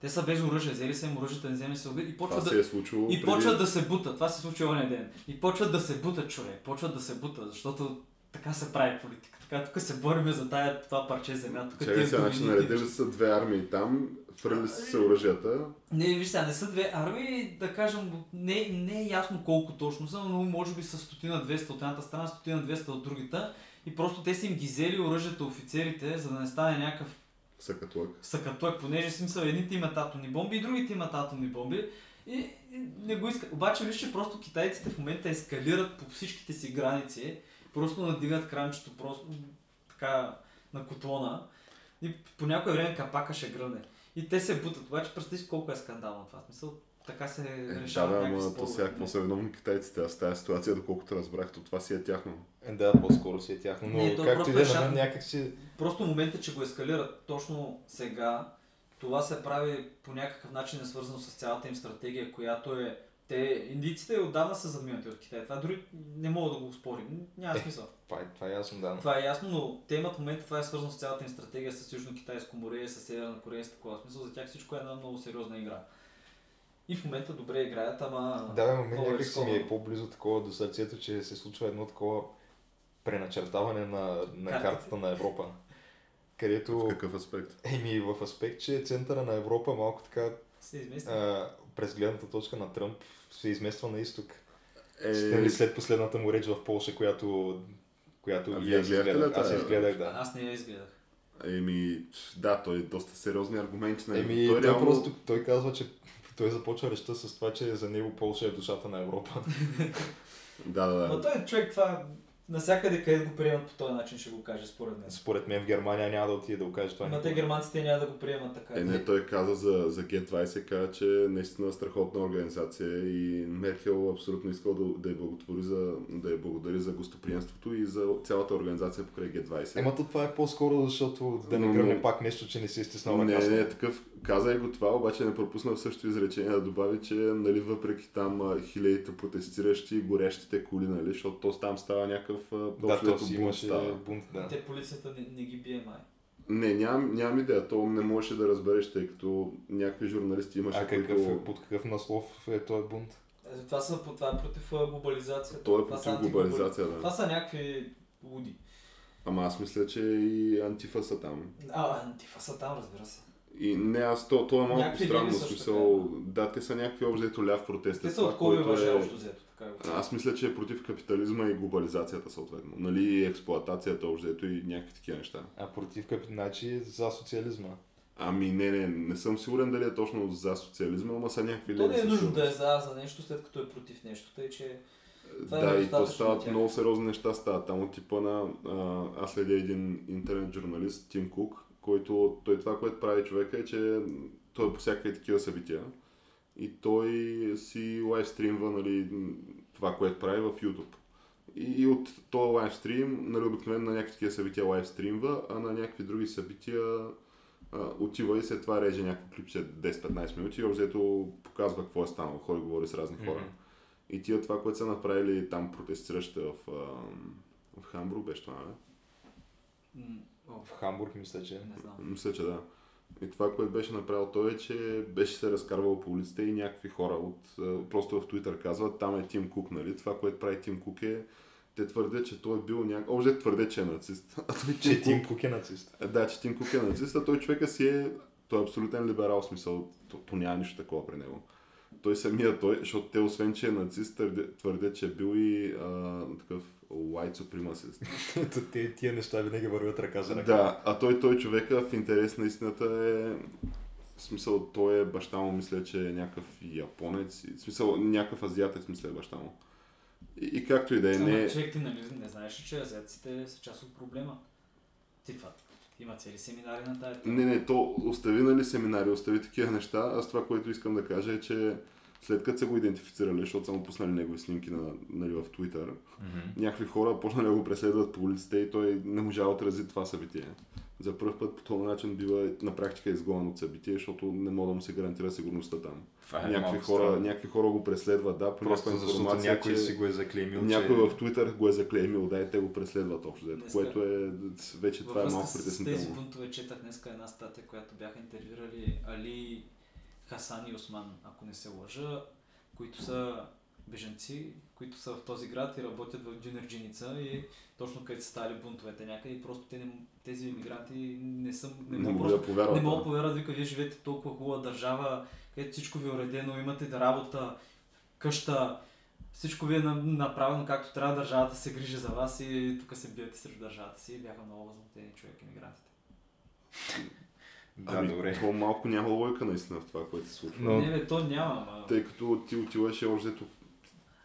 Те са без оръжие, взели са им оръжията, не вземи се убият и почват да, е и преди... почват да се бутат. Това се случи оня ден. И почват да се бутат човек. Почват да се бутат, защото така се прави политика. Така тук се бориме за тая, това парче земя. Тук Чакай сега, значи наредили са две армии там, фърли са се оръжията. Не, виж сега, не са две армии, да кажем, не, не е ясно колко точно са, но може би са стотина 200 от едната страна, стотина 200 от другата. И просто те са им ги взели оръжията офицерите, за да не стане някакъв Сакатлък. Сакатлък, понеже смисъл едните имат атомни бомби и другите имат атомни бомби. И, и не го иска. Обаче виж, че просто китайците в момента ескалират по всичките си граници. Просто надигат кранчето просто така на котлона. И по някое време капака ще гръмне. И те се бутат. Обаче представи си колко е скандално това. Смисъл, така се Е, да, решават да, някакви ама то сега какво са виновни китайците? Аз тази ситуация, доколкото разбрах, то това си е тяхно. Е, да, по-скоро си е тяхно. Но Не, то както просто и да на шапно. мен някак си... Просто момента, че го ескалират точно сега, това се прави по някакъв начин е свързано с цялата им стратегия, която е... Те, индийците отдавна са задминати от Китай. Това дори не мога да го спорим. Няма Е. смисъл. Това е, това е ясно, да. Това е ясно, но те имат в момента това е свързано с цялата им стратегия с Южно-Китайско море, с Северна Корея, с такова смисъл. За тях всичко е една много сериозна игра. И в момента добре играят, ама... Да, бе, мен е някак си ми е по-близо такова до сърцето, че се случва едно такова преначертаване на, на Картата. картата на Европа. Където, В какъв аспект? еми в аспект, че центъра на Европа малко така Се измести. а, през гледната точка на Тръмп се измества на изток. Е, след последната му реч в Полша, която, която А и вие изгледах. Аз изгледах, да. Аз не я изгледах. Еми, да, той е доста сериозни аргументи. Нали? Еми, той той, реално- просто, той казва, че той започва речта с това, че за него Полша е душата на Европа. [laughs] Да, да, Но да. той човек това навсякъде къде го приемат по този начин ще го каже според мен. Според мен в Германия няма да отиде да го каже това. Ама никога. те германците няма да го приемат така. Е, не, той каза за, за G20, каза, че наистина е страхотна организация и Меркел абсолютно искал да, да, я благотвори за, да я благодари за гостоприемството и за цялата организация покрай G20. Ема то това е по-скоро, защото да не Но- гръмне но- пак нещо, че не си е стиснал не, ръка. не, такъв. Каза и го това, обаче не пропусна в същото изречение да добави, че нали, въпреки там хилядите протестиращи, горещите коли, нали, защото то там става някакъв Да, то си бунт имаше става. бунт, да. Те полицията не, не ги бие май. Не, нямам, нямам идея, то не можеше да разбереш, тъй като някакви журналисти имаше, А какъв, които... е- под какъв наслов е този бунт? Е, Това, са, това е против глобализацията. Той е Това са против антиглобали- глобализация, да. Това са някакви луди. Ама аз мисля, че и антифа са там. А, антифа са там, разбира се. И не, аз, то, то е малко Някакви странно, смисъл, да, те са някакви общо ляв протест. Те са от което въже е- общо взето. Така го Аз мисля, че е против капитализма и глобализацията съответно. Нали, и експлоатацията общо и някакви такива неща. А против капит... значи за социализма. Ами не, не, не съм сигурен дали е точно за социализма, ама са някакви То не е нужно да е за, за нещо, след като е против нещо. Тъй, че Това е Да, и то стават много сериозни неща стават. Там от типа на... А, аз следя един интернет журналист, Тим Кук, който той това, което прави човека е, че той е по всякакви такива събития и той си лайвстримва нали, това, което прави в YouTube. И, от този лайвстрим, нали, обикновено на някакви такива събития лайвстримва, а на някакви други събития а, отива и след това реже някакво клипче 10-15 минути и обзето показва какво е станало, ходи говори с разни хора. Мгм. И тия това, което са направили там протестиращите в, а, в Хамбург, беше това, не? В Хамбург мисля, че. не знам. Мисля, че да. И това, което беше направил той е, че беше се разкарвал по улиците и някакви хора от, просто в Twitter казват, там е Тим Кук, нали? Това, което прави Тим Кук е, те твърдят, че той е бил някакъв... Обже твърде, че е нацист. [laughs] А той Че Тим Кук е нацист. Да, че Тим Кук е нацист, а той човека си е... Той е абсолютен либерал, смисъл, то, то няма нищо такова при него. Той самия той, защото те освен, че е нацист, твърде- твърдят, че е бил и а, такъв white supremacist. [laughs] Ето те, тия неща винаги вървят ръка за ръка. Да, а той, той човека в интерес на истината е... В смисъл, той е баща му, мисля, че е някакъв японец. В смисъл, някакъв азиатец, мисля, е баща му. И, и както и да е, не... човек, ти нали не знаеш ли, че азиатците са част от проблема? Ти това. Има цели семинари на тая тема. Не, не, то остави нали семинари, остави такива неща. Аз това, което искам да кажа е, че след като са го идентифицирали, защото са му пуснали негови снимки на, нали, в Twitter, Мгм. някакви хора почнали да го преследват по улиците и той не можа да отрази това събитие. За първ път по този начин бива на практика изгонен от събитие, защото не мога да му се гарантира сигурността там. Това някакви, хора, странно. някакви хора го преследват, да, по Просто някаква информация, някой че... си го е заклеймил, Някой че... в Twitter го е заклеймил, да, и те го преследват общо, Днеска- което е вече това е малко връзка с тези притеснително. бунтове четах днеска една статия, която бяха интервюрали Али Хасан и Осман, ако не се лъжа, които са беженци, които са в този град и работят в Дюнерджиница и точно където са стали бунтовете някъде и просто те не, тези иммигранти не са, не, Не мога да повярват. не мога да повярват, вика, вие живеете в толкова хубава държава, където всичко ви е уредено, имате да работа, къща, всичко ви е на- направено както трябва, държавата се грижи за вас и тук се биете срещу държавата си. Бяха много възмутени човек, иммигрантите. Да, ами, добре. то малко няма лойка наистина в това, което се случва. Но- Не, бе, то няма, ама... Тъй като ти отиваш още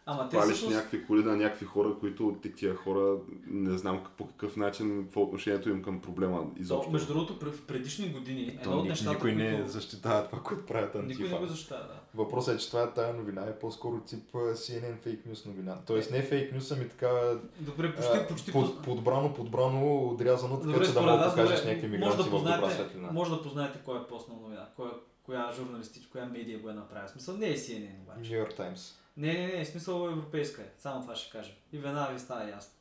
Ама те палиш всъщност... някакви коли на някакви хора, които ти, тия хора не знам по какъв начин, какво е отношението им към проблема То, изобщо. между другото, в предишни години, То едно от ни- нещата, никой не които... защитава това, което правят Никой антифа. не го защитава, да. Въпросът е, че това е тая новина е по-скоро тип CNN фейк нюс новина. Тоест не фейк нюс, ами така Добре, почти, а, почти... под, подбрано, подбрано, отрязано, така Добре, че да мога да покажеш някакви може мигранти да в добра познаете, светлина. може да познаете кой е поснал новина, коя, коя журналистичка, коя медия го е направила. В смисъл не е CNN обаче. Нью Йорк Таймс. Не, не, не, смисъл европейска е. Само това ще кажа. И веднага ви става ясно.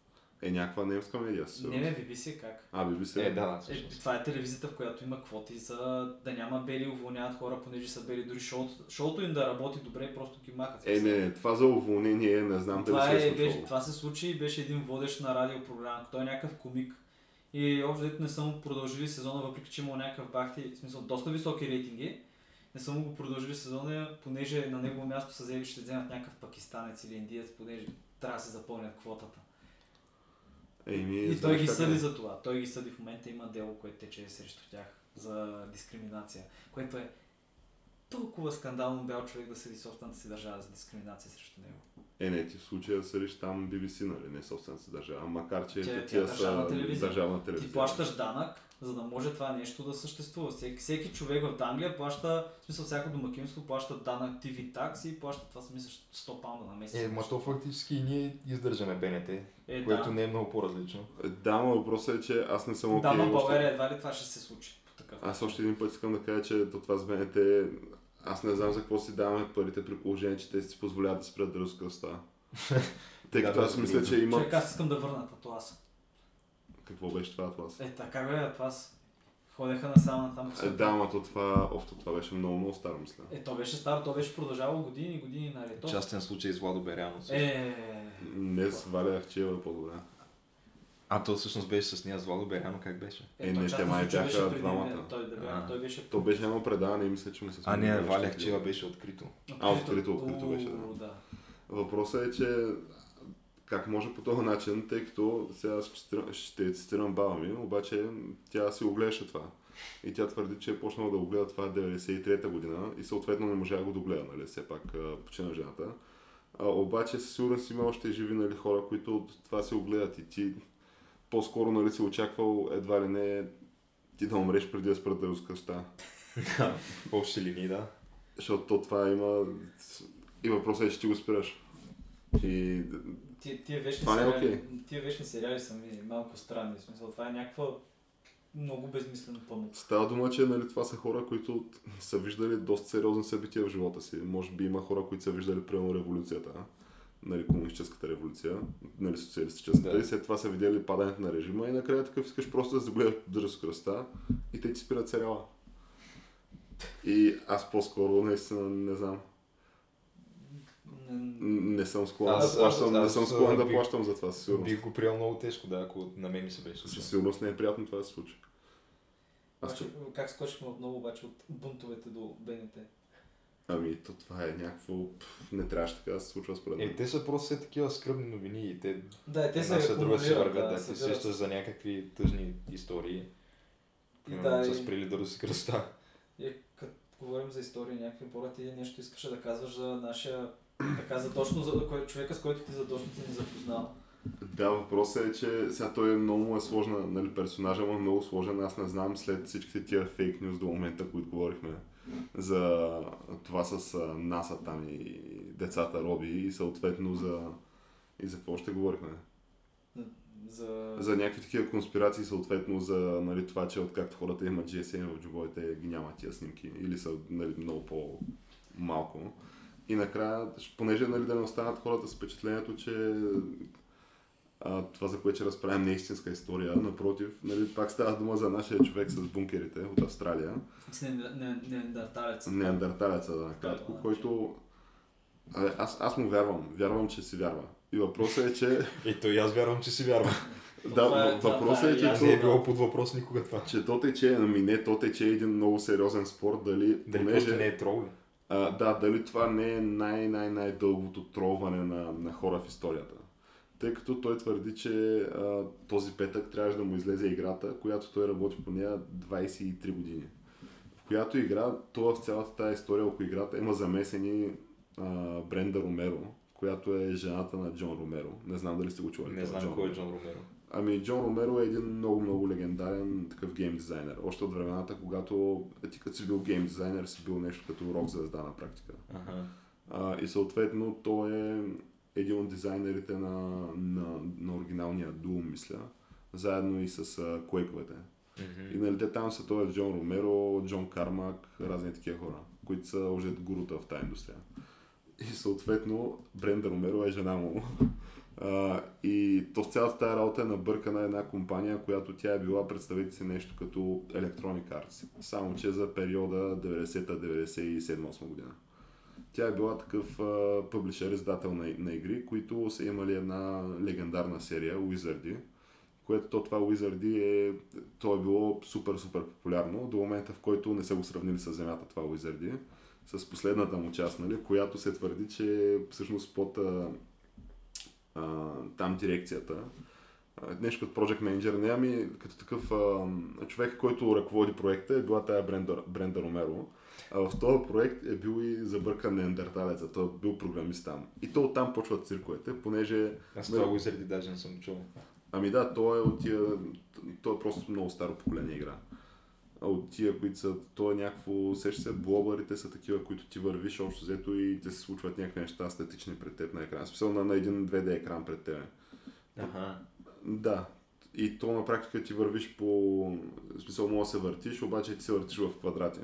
Е някаква немска медия. със Не, не, BBC как? А, BBC. Е, да, да, Е, това е телевизията, в която има квоти за да няма бели, уволняват хора, понеже са бели. Дори шоуто, шоуто им да работи добре, просто ги махат. Е, не, това за уволнение не знам дали това, се е е, беше, това се случи и беше един водещ на радиопрограма. Той е някакъв комик. И общо не са му продължили сезона, въпреки че имал някакъв бахти, в смисъл доста високи рейтинги. Не са му го продължили сезона, понеже на негово място са взели, ще вземат някакъв пакистанец или индиец, понеже трябва да се запълнят квотата. Еми, И той ги съди е. за това. Той ги съди в момента, има дело, което тече срещу тях за дискриминация, което е толкова скандално бял човек да съди собствената си държава за дискриминация срещу него. Е, не, ти в случая съдиш там BBC, нали, не собствената си държава, макар че Тя- тия, тя тия е държавна са телевизия. държавна телевизия. Ти плащаш данък, за да може това нещо да съществува. Всеки, всеки човек в Англия плаща, в смисъл всяко домакинство плаща данък TV такси и плаща това, смисъл 100 паунда на месец. Е, ма то фактически и ние издържаме БНТ, Е, което да. не е много по-различно. Е, Да, но въпросът е, че аз не съм да, окей но в още. България едва ли това ще се случи по такъв Аз още един път искам да кажа, че до това с БНТ, аз не знам за какво си даваме парите при положение, че те си позволяват да спрят да. [laughs] Тъй Да, като да, аз да, мисля, да. че има... Човек, аз искам да върна Атлас. Какво беше това Атлас? Е, така бе, Атлас. Ходеха насам на там. Е, да, ама то това, общо това беше много, много старо, мисля. Е, то беше старо, то беше продължавало години и години наред. То... Частен случай с Владо Беряно. също. Е, Не с Валя Ахчева е по-добре. А то всъщност беше с нея с Владо Беряно, как беше? Е, той не, те май бяха двамата. Той, да, той беше То беше едно предаване и мисля, че му се А не, Валя нещо Хчева беше открито. А, открито, открито беше, да. Въпросът е, че как може по този начин, тъй като сега ще, цитирам- баба ми, обаче тя си го гледаше това. И тя твърди, че е почнала да го гледа това 93-та година и съответно не можа да го догледа, нали, все пак почина жената. А, обаче със сигурност има още живи нали, хора, които това си го гледат и ти по-скоро нали, си очаквал едва ли не ти да умреш преди да спрат да разкръща. В общи линии, да. Защото то това има... И въпросът е, че ти го спираш. И Тия, тия, вечни е сериали, окей. тия вечни сериали са ми малко странни. В смисъл, това е някаква много безмислен памук. Става дума, че нали, това са хора, които са виждали доста сериозни събития в живота си. Може би има хора, които са виждали примерно революцията, нали, комунистическата революция, нали, социалистическата, Да. и след това са видели падането на режима и накрая такъв искаш просто да загледаш да с кръста и те ти спират сериала. И аз по-скоро наистина не знам. Не- съм склонен Аз- да плащам, аз- не съм аз, склонен да плащам за това, със сигурност. Бих го приел много тежко, да, ако на мен ми се беше случило. Със сигурност не е приятно това да се случи. Аз Обаче, как скочихме отново обаче от бунтовете до БНТ? Ами, то това е някакво... Не трябваше така да се случва според мен. Е, те са просто все такива скръбни новини и те Да, те се една след друга си вървят, да, събират сещаш за някакви тъжни истории. И да, са спрели да си кръста. И като говорим за истории, някакви хора, ти нещо искаше да казваш за нашия, така задочно, за кой, човека с който ти задочно си ни запознал. Да, въпросът е, че сега той е много е сложна, нали, персонажа му е много сложен. Аз не знам след всичките тия фейк нюз до момента, които говорихме за това с НАСА там и децата роби и съответно за... И за какво ще говорихме? За... За някакви такива конспирации, съответно за нали, това, че откакто хората имат GSM в джобовете, ги няма тия снимки или са нали, много по-малко. И накрая, понеже нали, да не останат хората с впечатлението, че а, това, за което ще разправим, не е истинска история. Напротив, нали, пак става дума за нашия човек с бункерите от Австралия. С не- не- неандерталец. Неандерталеца, да, накратко, Да, да. който... Абе, аз, аз му вярвам. Вярвам, че си вярва. И въпросът е, че... [laughs] И то и аз вярвам, че си вярвам. [laughs] да, е- въпросът е е, че... Аз ясно. не е било под въпрос никога това. Че то тече, ами не, то тече един много сериозен спор, дали, Дали понеже, не е трол. А, да, дали това не е най-най-най-дългото тролване на, на хора в историята. Тъй като той твърди, че а, този петък трябваше да му излезе играта, която той работи по нея 23 години. която игра, това в цялата тази история около играта има замесени а, Бренда Ромеро, която е жената на Джон Ромеро. Не знам дали сте го чували. Не знам Джон кой е. Джон Ромеро. Ами Джон Ромеро е един много, много легендарен такъв гейм дизайнер. Още от времената, когато е, ти като си бил гейм дизайнер, си бил нещо като рок звезда на практика. Ага. А, и съответно той е един от дизайнерите на, на, на оригиналния Doom, мисля, заедно и с а, Quake-овете. И нали, те там са той Джон Ромеро, Джон Кармак, разни такива хора, които са още гурута в тази индустрия. И съответно Бренда Ромеро е жена му. И то в цялата тази работа е набъркана една компания, която тя е била, представете си нещо като Electronic Arts. Само че за периода 90-97-8 година. Тя е била такъв публишер, издател на, на игри, които са имали една легендарна серия, Wizardy, което то това Wizardy е, то е било супер, супер популярно до момента, в който не са го сравнили с Земята това Wizardy, с последната му част, нали, която се твърди, че всъщност под а, там дирекцията, нещо като Project Manager, не ами като такъв а, човек, който ръководи проекта е била тая Бренда, Бренда Ромеро. А в този проект е бил и забъркан неандерталеца, той е бил програмист там. И то оттам почват цирковете, понеже... Аз това Wizardy даже не съм чул. Ами да, той е от тия... Той е просто много старо поколение игра. А от тия, които са... То е някакво... Сеща се, блобърите са такива, които ти вървиш общо взето и те се случват някакви неща статични пред теб на екран. В Смисъл на, на един 2D екран пред теб. Ага. Да. И то на практика ти вървиш по... В смисъл, може да се въртиш, обаче ти се въртиш в квадрати.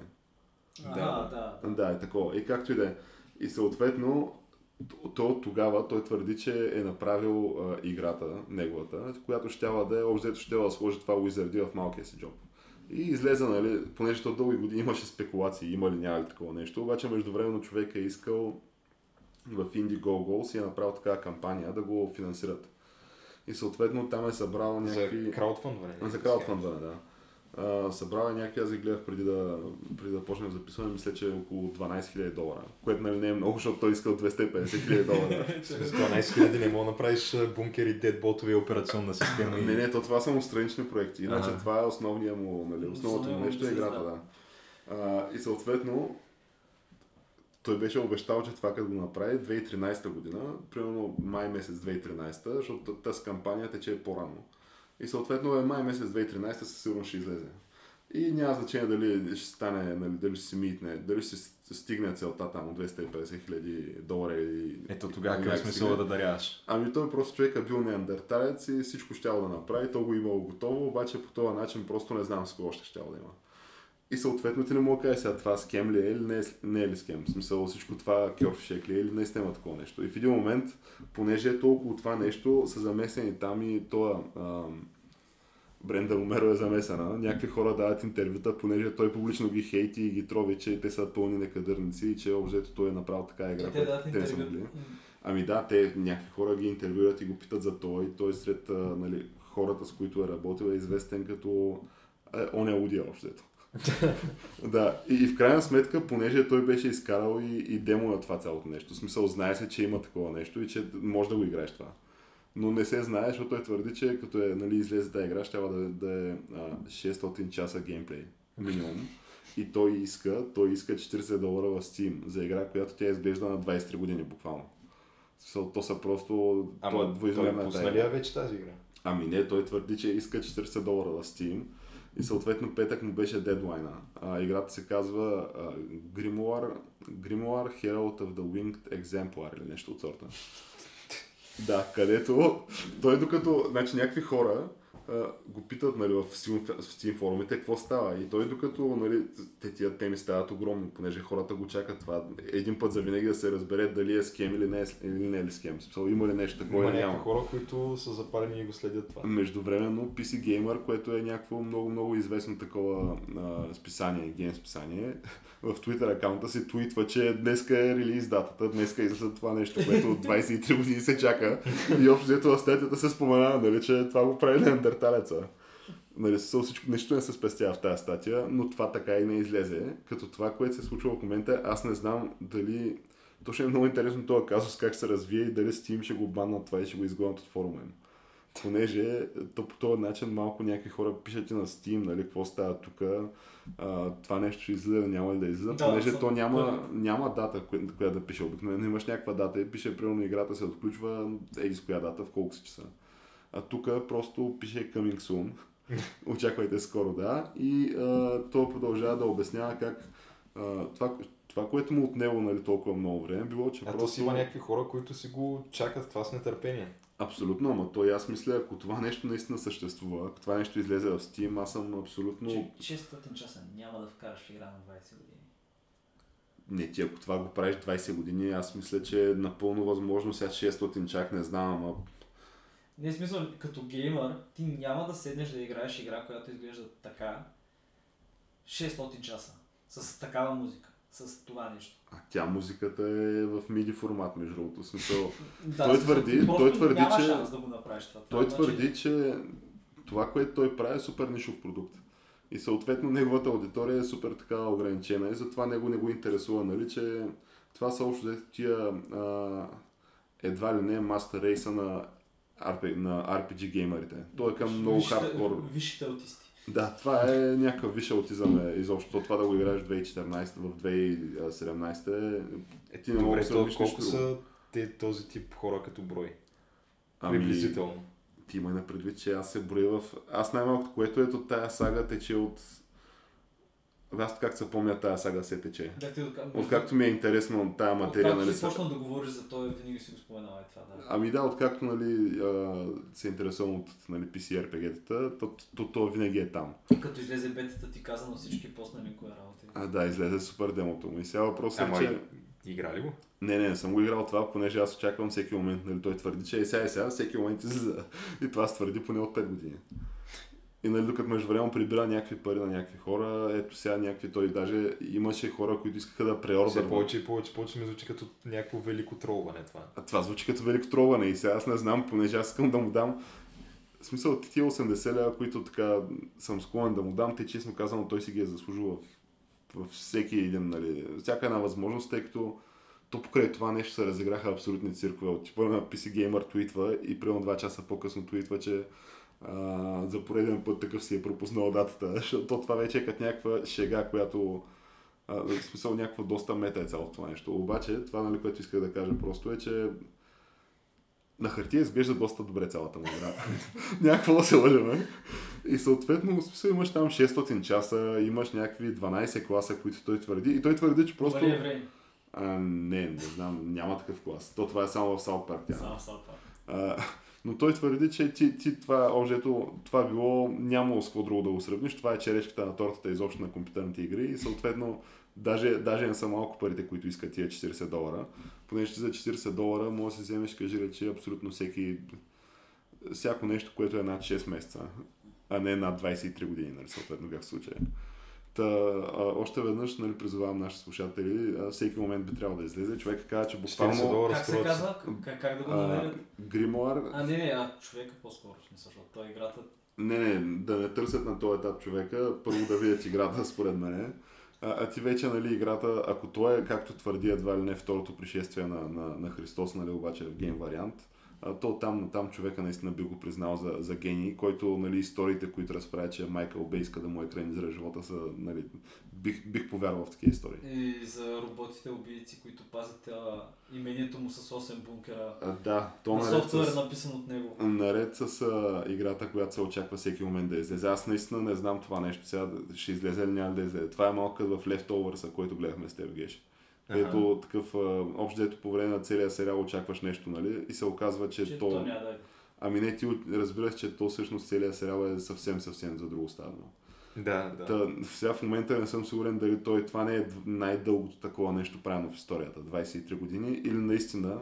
А, Да. да. Да, е такова. И както и да е. И съответно, то от тогава той твърди, че е направил а, играта, неговата, която щяла да е, общо щяла да сложи това Wizardy в малкия си джоб. И излезе, нали, понеже то дълги години имаше спекулации, има ли, няма ли такова нещо, обаче междувременно човек е искал в Indiegogo си е направил такава кампания да го финансират. И съответно там е събрал някакви... За краудфандване. За краудфандване, да. А, събрал е някакви, аз ги гледах преди да, преди да почнем записване, мисля, че е около 12 000 долара, което нали не е много, защото той искал 250 000 долара. [laughs] С 12 000 не мога да направиш а, бункери, дедботови операционна система. не, не, то това са му странични проекти, иначе Ага. това е основния му, нали, основното му нещо е играта, да. да. А, и съответно, той беше обещал, че това като го направи 2013 година, примерно май месец 2013, защото тази кампания тече по-рано. И съответно е май месец 2013 със сигурност ще излезе. И няма значение дали ще стане, нали, дали ще се митне, дали ще стигне целта там от 250 хиляди долара или... Ето тогава какъв смисъл да даряваш? Ами той просто човек е бил неандерталец и всичко щял да направи, то го имало готово, обаче по този начин просто не знам с кого ще щял да има. И съответно ти не мога да кажеш сега това скем ли е или не е, не е ли скем. В смисъл всичко това кьорфишек ли е или наистина има такова нещо. И в един момент, понеже е толкова това нещо, са замесени там и това Бренда Ромеро е замесена. Някакви хора дават интервюта, понеже той публично ги хейти и ги трови, че те са пълни некадърници и че обзето той е направил така игра. Те са интервю. могли. Ами да, те някакви хора ги интервюират и го питат за и той сред нали, хората, с които е работил е известен като е, он е лудия общо. Да, и, и в крайна сметка, понеже той беше изкарал и, и демо на това цялото нещо. В смисъл, знае се, че има такова нещо и че може да го играеш това. Но не се знае, защото той твърди, че като е нали, излезе тази игра, ще да, да е а, 600 часа геймплей минимум. И той иска, той иска 40 долара в Steam за игра, която тя изглежда на 23 години буквално. Смисъл, То са просто... то е Ама той двоизмерна пусна ли вече тази игра? Ами не, той твърди, че иска 40 долара в Steam и съответно петък му беше дедлайна. А, играта се казва а, Grimoire, Grimoire Herald of the Winged Exemplar или нещо от сорта. [laughs] Да, където той докато, значи някакви хора го питат нали, в, Steam, форумите какво става и той докато нали, те тия теми стават огромни, понеже хората го чакат това един път за винаги да се разбере дали е скем или не е, или не е ли скем. Смисъл, има ли нещо такова или няма. хора, които са запалени и го следят това. Междувременно PC Gamer, което е някакво много, много известно такова а, списание, гейм списание, в Twitter акаунта си твитва, че днеска е релиз датата, днеска излиза това нещо, което от 23 години се чака. И общо взето в статията се споменава, нали, че това го прави неандерталеца. Нали, всичко, нищо не се спестява в тази статия, но това така и не излезе. Като това, което се случва в момента, аз не знам дали... Точно е много интересно този казус как се развие и дали Steam ще го баннат това и ще го изгонят от форума им. понеже то по този начин малко някакви хора пишат и на Steam, нали, какво става тук, това нещо ще излиза, няма ли да излиза, Да, понеже то няма, да. няма дата, коя, която да пише обикновено, имаш някаква дата и пише, примерно играта се отключва, еди с коя дата, в колко си часа. А тук просто пише coming soon. [laughs] Очаквайте скоро, да. И а, той продължава да обяснява как а, това, това, което му отнело нали, толкова много време, било, че А то просто... си има някакви хора, които си го чакат това с нетърпение. Абсолютно, ама той аз мисля, ако това нещо наистина съществува, ако това нещо излезе в Steam, аз съм абсолютно... Че 600 часа няма да вкараш в игра на 20 години. Не, ти ако това го правиш 20 години, аз мисля, че е напълно възможно, сега 600 чак не знам, ама Не е смисъл, като геймър, ти няма да седнеш да играеш игра, която изглежда така 600 часа. С такава музика. С това нещо. а тя музиката е в MIDI формат, между другото. Смисъл, [laughs] Да, Той твърди- той твърди, че- да го направиш това. той Това твърди, че това, което той прави е супер нишов продукт. И съответно неговата аудитория е супер така ограничена и затова него не го интересува, нали, че това са общо взето тия а, едва ли не мастер рейса на, RP, на RPG геймерите. Той е към много Висшите- хардкор. Висшите аутисти. Да, това е някакъв висш аутизъм е, изобщо. Това да го играеш в 2014, в 2017 е... Ти не мога да колко друго. са те, този тип хора като брой? Ами, Приблизително. ти имай на предвид, че аз се броя в... Аз най-малкото, което е от тая сага, тече от... Аз как се помня тая сага се тече. Да, ти Откакто ми е интересно тая материя, Откакто нали си са... почнал да говориш за това, винаги си го споменава и това, да. Ами да, откакто нали, а, се интересувам от нали, PC RPG-тата, то, то, то винаги е там. Като излезе бетата ти каза на всички пост на линкове работи. А да, излезе супер демото му. И сега въпросът е, че... игра ли го? Не, не, не съм го играл това, понеже аз очаквам всеки момент, нали, той твърди, че е сега и сега, всеки момент излиза. И това се твърди поне от 5 години. И нали, докато междувременно прибира някакви пари на някакви хора, ето сега някакви, той даже имаше хора, които искаха да Все преордърнат. повече и повече, повече ми звучи като някакво велико тролване това. А това звучи като велико тролване и сега аз не знам, понеже аз искам да му дам в смисъл тия 80 лева, които така съм склонен да му дам, те честно казано той си ги е заслужил в, в всеки един, нали, всяка една възможност, тъй като то покрай това нещо се разиграха абсолютни циркове. От типа на PC Gamer твитва и примерно 2 часа по-късно твитва, че а, за пореден път такъв си е пропуснал датата, [laughs] защото това вече е като някаква шега, която а, в смисъл някаква доста мета е цялото това нещо. Обаче, това, нали, което исках да кажа просто е, че на хартия изглежда доста добре цялата му игра. [laughs] Някакво да се лъжеме. И съответно, в смисъл имаш там 600 часа, имаш някакви 12 класа, които той твърди. И той твърди, че просто... Просто... време. А, не, не знам, няма такъв клас. То това е само в Park. Тя. Само са това. А, но той твърди, че ти, ти това, обжето, това било нямало с какво друго да го сравниш. Това е черешката на тортата изобщо на компютърните игри и съответно даже, даже не са малко парите, които искат тия 40 долара. Понеже за 40 долара може да си вземеш, кажи речи, абсолютно всеки, всяко нещо, което е над 6 месеца, а не над 23 години, нали, съответно как в случая. Та, а, още веднъж нали, призовавам нашите слушатели, а, всеки момент би трябвало да излезе. Човек каза, че 40 буквално Как се казва? Как, как да го а, намерят? гримуар А, не, не, а човека по-скоро, защото той играта... Не, не, да не търсят на този етап човека, първо да видят играта, [laughs] според мен. А, а ти вече, нали, играта, ако той е, както твърди едва ли не второто пришествие на, на, на Христос, нали, обаче в гейм вариант, а, то там, там човека наистина би го признал за, за гений, който, нали, историите, които разправя, че Майкъл Бей иска да му екранизира живота, са, нали, бих, бих повярвал в такива истории. И за роботите убийци, които пазят а, имението му с 8 бункера. А, да, то На софтуер с... написан от него. Наред с а, играта, която се очаква всеки момент да излезе. Аз наистина не знам това нещо сега, ще излезе ли няма да излезе. Това е малко като в Leftovers, който гледахме с теб, Геш. Ето такъв, а, общо дето по време на целия сериал очакваш нещо, нали? И се оказва, че, Че то... то няма да е. Ами не, ти разбираш, че то всъщност целият сериал е съвсем, съвсем за друго станало. Да, да. Та, сега в момента не съм сигурен дали той това не е най-дългото такова нещо правено в историята, 23 години, или наистина,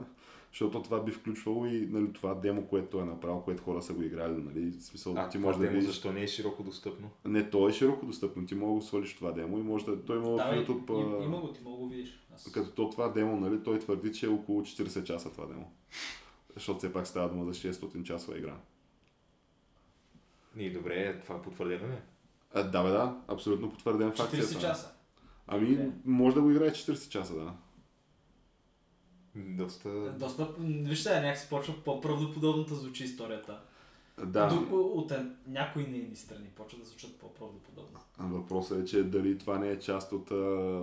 защото това би включвало и нали, това демо, което той е направил, което хора са го играли, нали, в смисъл, А ти това можеш да демо видиш. защо не е широко достъпно? Не, то е широко достъпно, ти мога да свалиш това демо и може да, той има в Да, бе, YouTube, им- а, има го, ти мога да го видиш. Аз... като то това демо, нали, той твърди, че е около 40 часа това демо. Защото все пак става дума за 600 часова игра. И добре, това потвърдено ли? е? А, да, бе, да, абсолютно потвърден факт. е 40 това. часа. Ами, може да го играе 40 часа, да. Доста... Доста, виж сега, някакси почва по-правдоподобната звучи историята. Да, До, от някои нейни страни почва да звучат по-правдоподобно. въпросът е, че дали това не е част от а,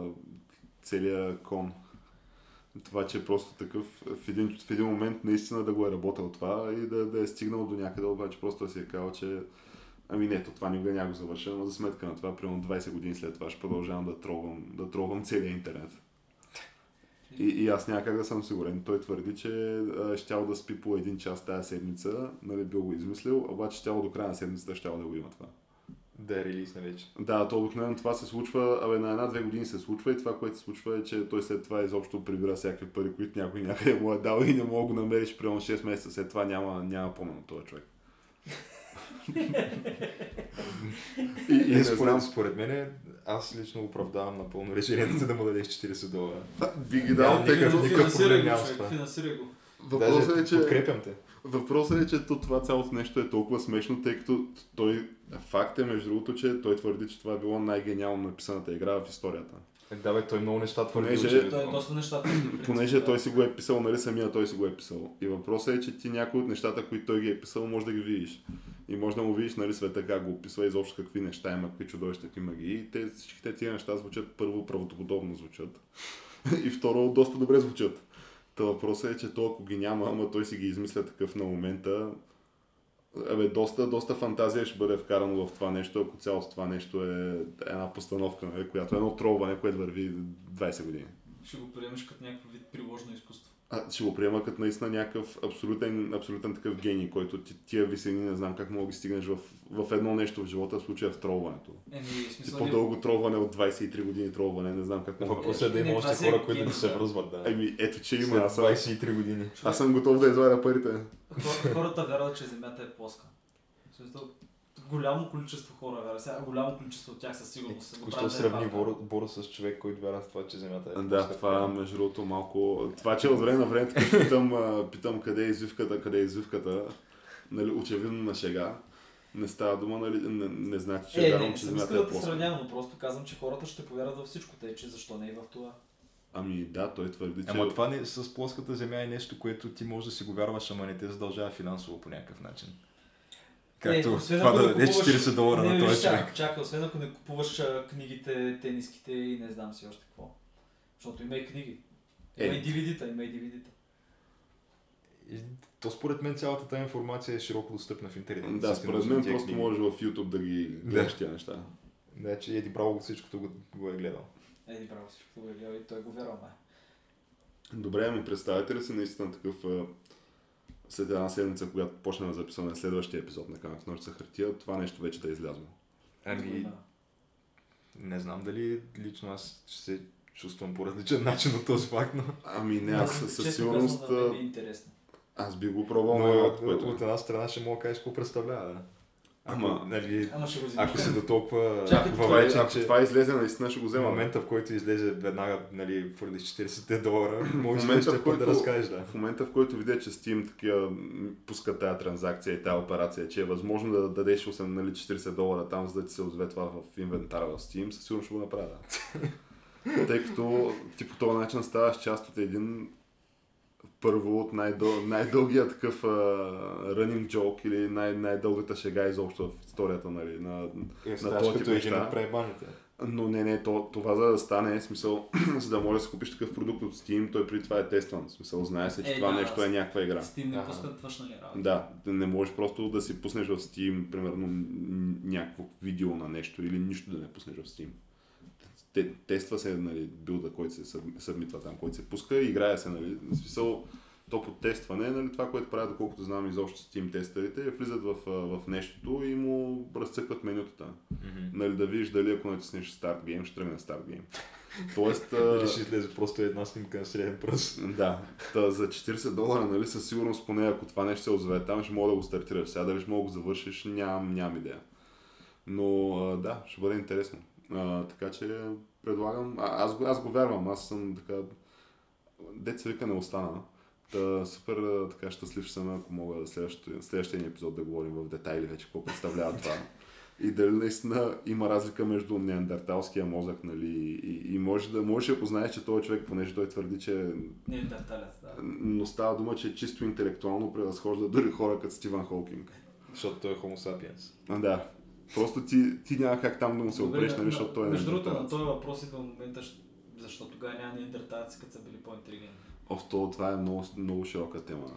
целия кон. Това, че е просто такъв в един, в един момент наистина да го е работил това и да, да е стигнал до някъде, обаче просто да си е казал, че ами не, то това никога няма го завърша, но за сметка на това, примерно 20 години след това ще продължавам да тролвам, да тролвам целия интернет. И, и аз някак да съм сигурен. Той твърди, че а, щял да спи по един час тази седмица, нали, бил го измислил, обаче щял до края на седмицата щял да го има това. Да е вече. Да, то обикновено това се случва, абе на една-две години се случва и това, което се случва е, че той след това изобщо прибира всякакви пари, които някой някъде му е дал и не мога да го намериш примерно 6 месеца след това няма, няма помня на този човек. И, и Е, според, знам, според мен, аз лично оправдавам напълно решението да му дадеш 40 долара. би ги дал, тъй като никакъв проблем няма с това. финансирай го. въпросът е, че... подкрепям те. Въпросът е, че то, това цялото нещо е толкова смешно, тъй като той, факт е между другото, че той твърди, че това е било най-гениално написаната игра в историята. Е, Да, бе, той много неща твърди. Понеже-. Той е доста принцип, Понеже той си го е писал, нали самия той си го е писал. И въпросът е, че ти някои от нещата, които той ги е писал, може да ги видиш. И може да му видиш нали, света как го описва, изобщо какви неща има, какви чудовища, какви магии. И те, всичките тия неща звучат първо правдоподобно звучат. [laughs] и второ доста добре звучат. Та въпросът е, че то ако ги няма, ама той си ги измисля такъв на момента, Абе, доста, доста фантазия ще бъде вкарано в това нещо, ако цялото това нещо е една постановка, нали, която е едно тролване, което върви 20 години. Ще го приемеш като някакъв вид приложено изкуство. А, ще го приема като наистина някакъв абсолютен, абсолютен такъв гений, който ти, тия висени не знам как мога да стигнеш в, в едно нещо в живота, в случая в тролването. Еми, Ти смисъл... по-дълго тролване от 23 години тролване, не знам как мога. Въпросът е да има още е хора, които да се връзват. Да. Еми, ето че има. Аз съм, 23 години. аз съм готов да извадя парите. Хор- Хората вярват, че Земята е плоска. Голямо количество хора вярват. Сега голямо количество от тях със сигурност да е сравни факт. Боро, Боро с човек, който вярва в това, че Земята е. Да, плоска. това между другото малко... Това, че от време на време така питам, питам къде е извивката, къде е извивката, нали, очевидно на шега. Не става дума, нали, не, не значи, че Е, вярвам, не, че съм земята е да те плоска. сравнявам, но просто казвам, че хората ще повярват във всичко, тъй че защо не и в това. Ами да, той твърди, че... Ама това не, с плоската земя е нещо, което ти можеш да си го вярваш, ама не те задължава финансово по някакъв начин. Както Е, освен това да не даде купуваш- 40 долара не, на този човек. Чакай, освен ако не купуваш а, книгите, тениските и не знам си още какво. Защото има и книги. Има Е. и DVD-та, има и DVD-та. И То според мен цялата тази информация е широко достъпна в интернет. Да, според мен просто книги. можеш в YouTube да ги гледаш тия неща. Да, че Еди Браво всичкото го, го е гледал. Еди, браво, всичко го е гледал и той го вярва. Добре, ми представете ли си наистина такъв след една седмица, когато почнем да записваме следващия епизод на Камък Ножица хартия, това нещо вече да е излязло. Ами, Да. не знам дали лично аз ще се чувствам по различен начин от този факт, но... Ами не, аз със със сигурност... да е интересно. Аз би го пробвал но от, което... от една страна ще мога да кажеш какво представлява, да. Ако, Ама- нали, Ама ще го вземеш. ако се до толкова Чакай, Това, е, че това излезе, наистина ще го в взема. момента, в който излезе веднага, нали, фърлиш 40 долара, [laughs] може момента, да в ще който- да разкажеш, да. В момента, в който видя, че Steam такива пуска тази транзакция и тази операция, че е възможно да дадеш 8, нали, 40 долара там, за да ти се озове това в инвентара в Steam, със сигурно ще го направя. [laughs] Тъй като ти по този начин ставаш част от един първо от най-дъл, най-дългия такъв а, running joke или най- най-дългата шега изобщо в историята нали, на, Е, на този тип неща. Но не, не, то, това за да стане, смисъл, [clears throat] за да можеш да си купиш такъв продукт от Steam, той преди това е тестван. Смисъл, знае се, че Е, това да, нещо е някаква игра. Steam не Ага. пускат външна ли работа. Да, не можеш просто да си пуснеш в Steam, примерно, някакво видео на нещо или нищо да не пуснеш в Steam. Те, тества се, нали, билда, който се съб- събмитва там, който се пуска, играе се, нали, в смисъл, то по тестване, нали, това, което правят, доколкото знам изобщо Steam тестерите, влизат в, в нещото и му разцъкват менютата. Нали, да видиш дали ако натиснеш Start Game, ще тръгне Start Game. Тоест, Дали ще излезе просто една снимка на среден пръст. да, та за 40 долара, нали, със сигурност, поне ако това нещо се озове там, ще мога да го стартираш. Сега дали ще мога да го завършиш, нямам, нямам идея. Но да, ще бъде интересно. А, така че предлагам, а, аз, го, аз го вярвам, аз съм така, деца вика не остана. Та, супер така щастлив съм, ако мога следващия, следващия ни епизод да говорим в детайли вече какво представлява това. И дали наистина има разлика между неандерталския мозък, нали, и, и може да, може да познаеш, че този човек, понеже той твърди, че Не, дарталец, да. но става дума, че чисто интелектуално превъзхожда дори хора като Стивън Холкинг. Защото той е Homo sapiens. А, да. Просто ти, ти няма как там да му се опреш, нали, на- защото той е Между другото, на този въпрос идва момента, щ- защо тогава няма неандерталци, като са били по-интелигентни. Оф, то, това е много, много широка тема.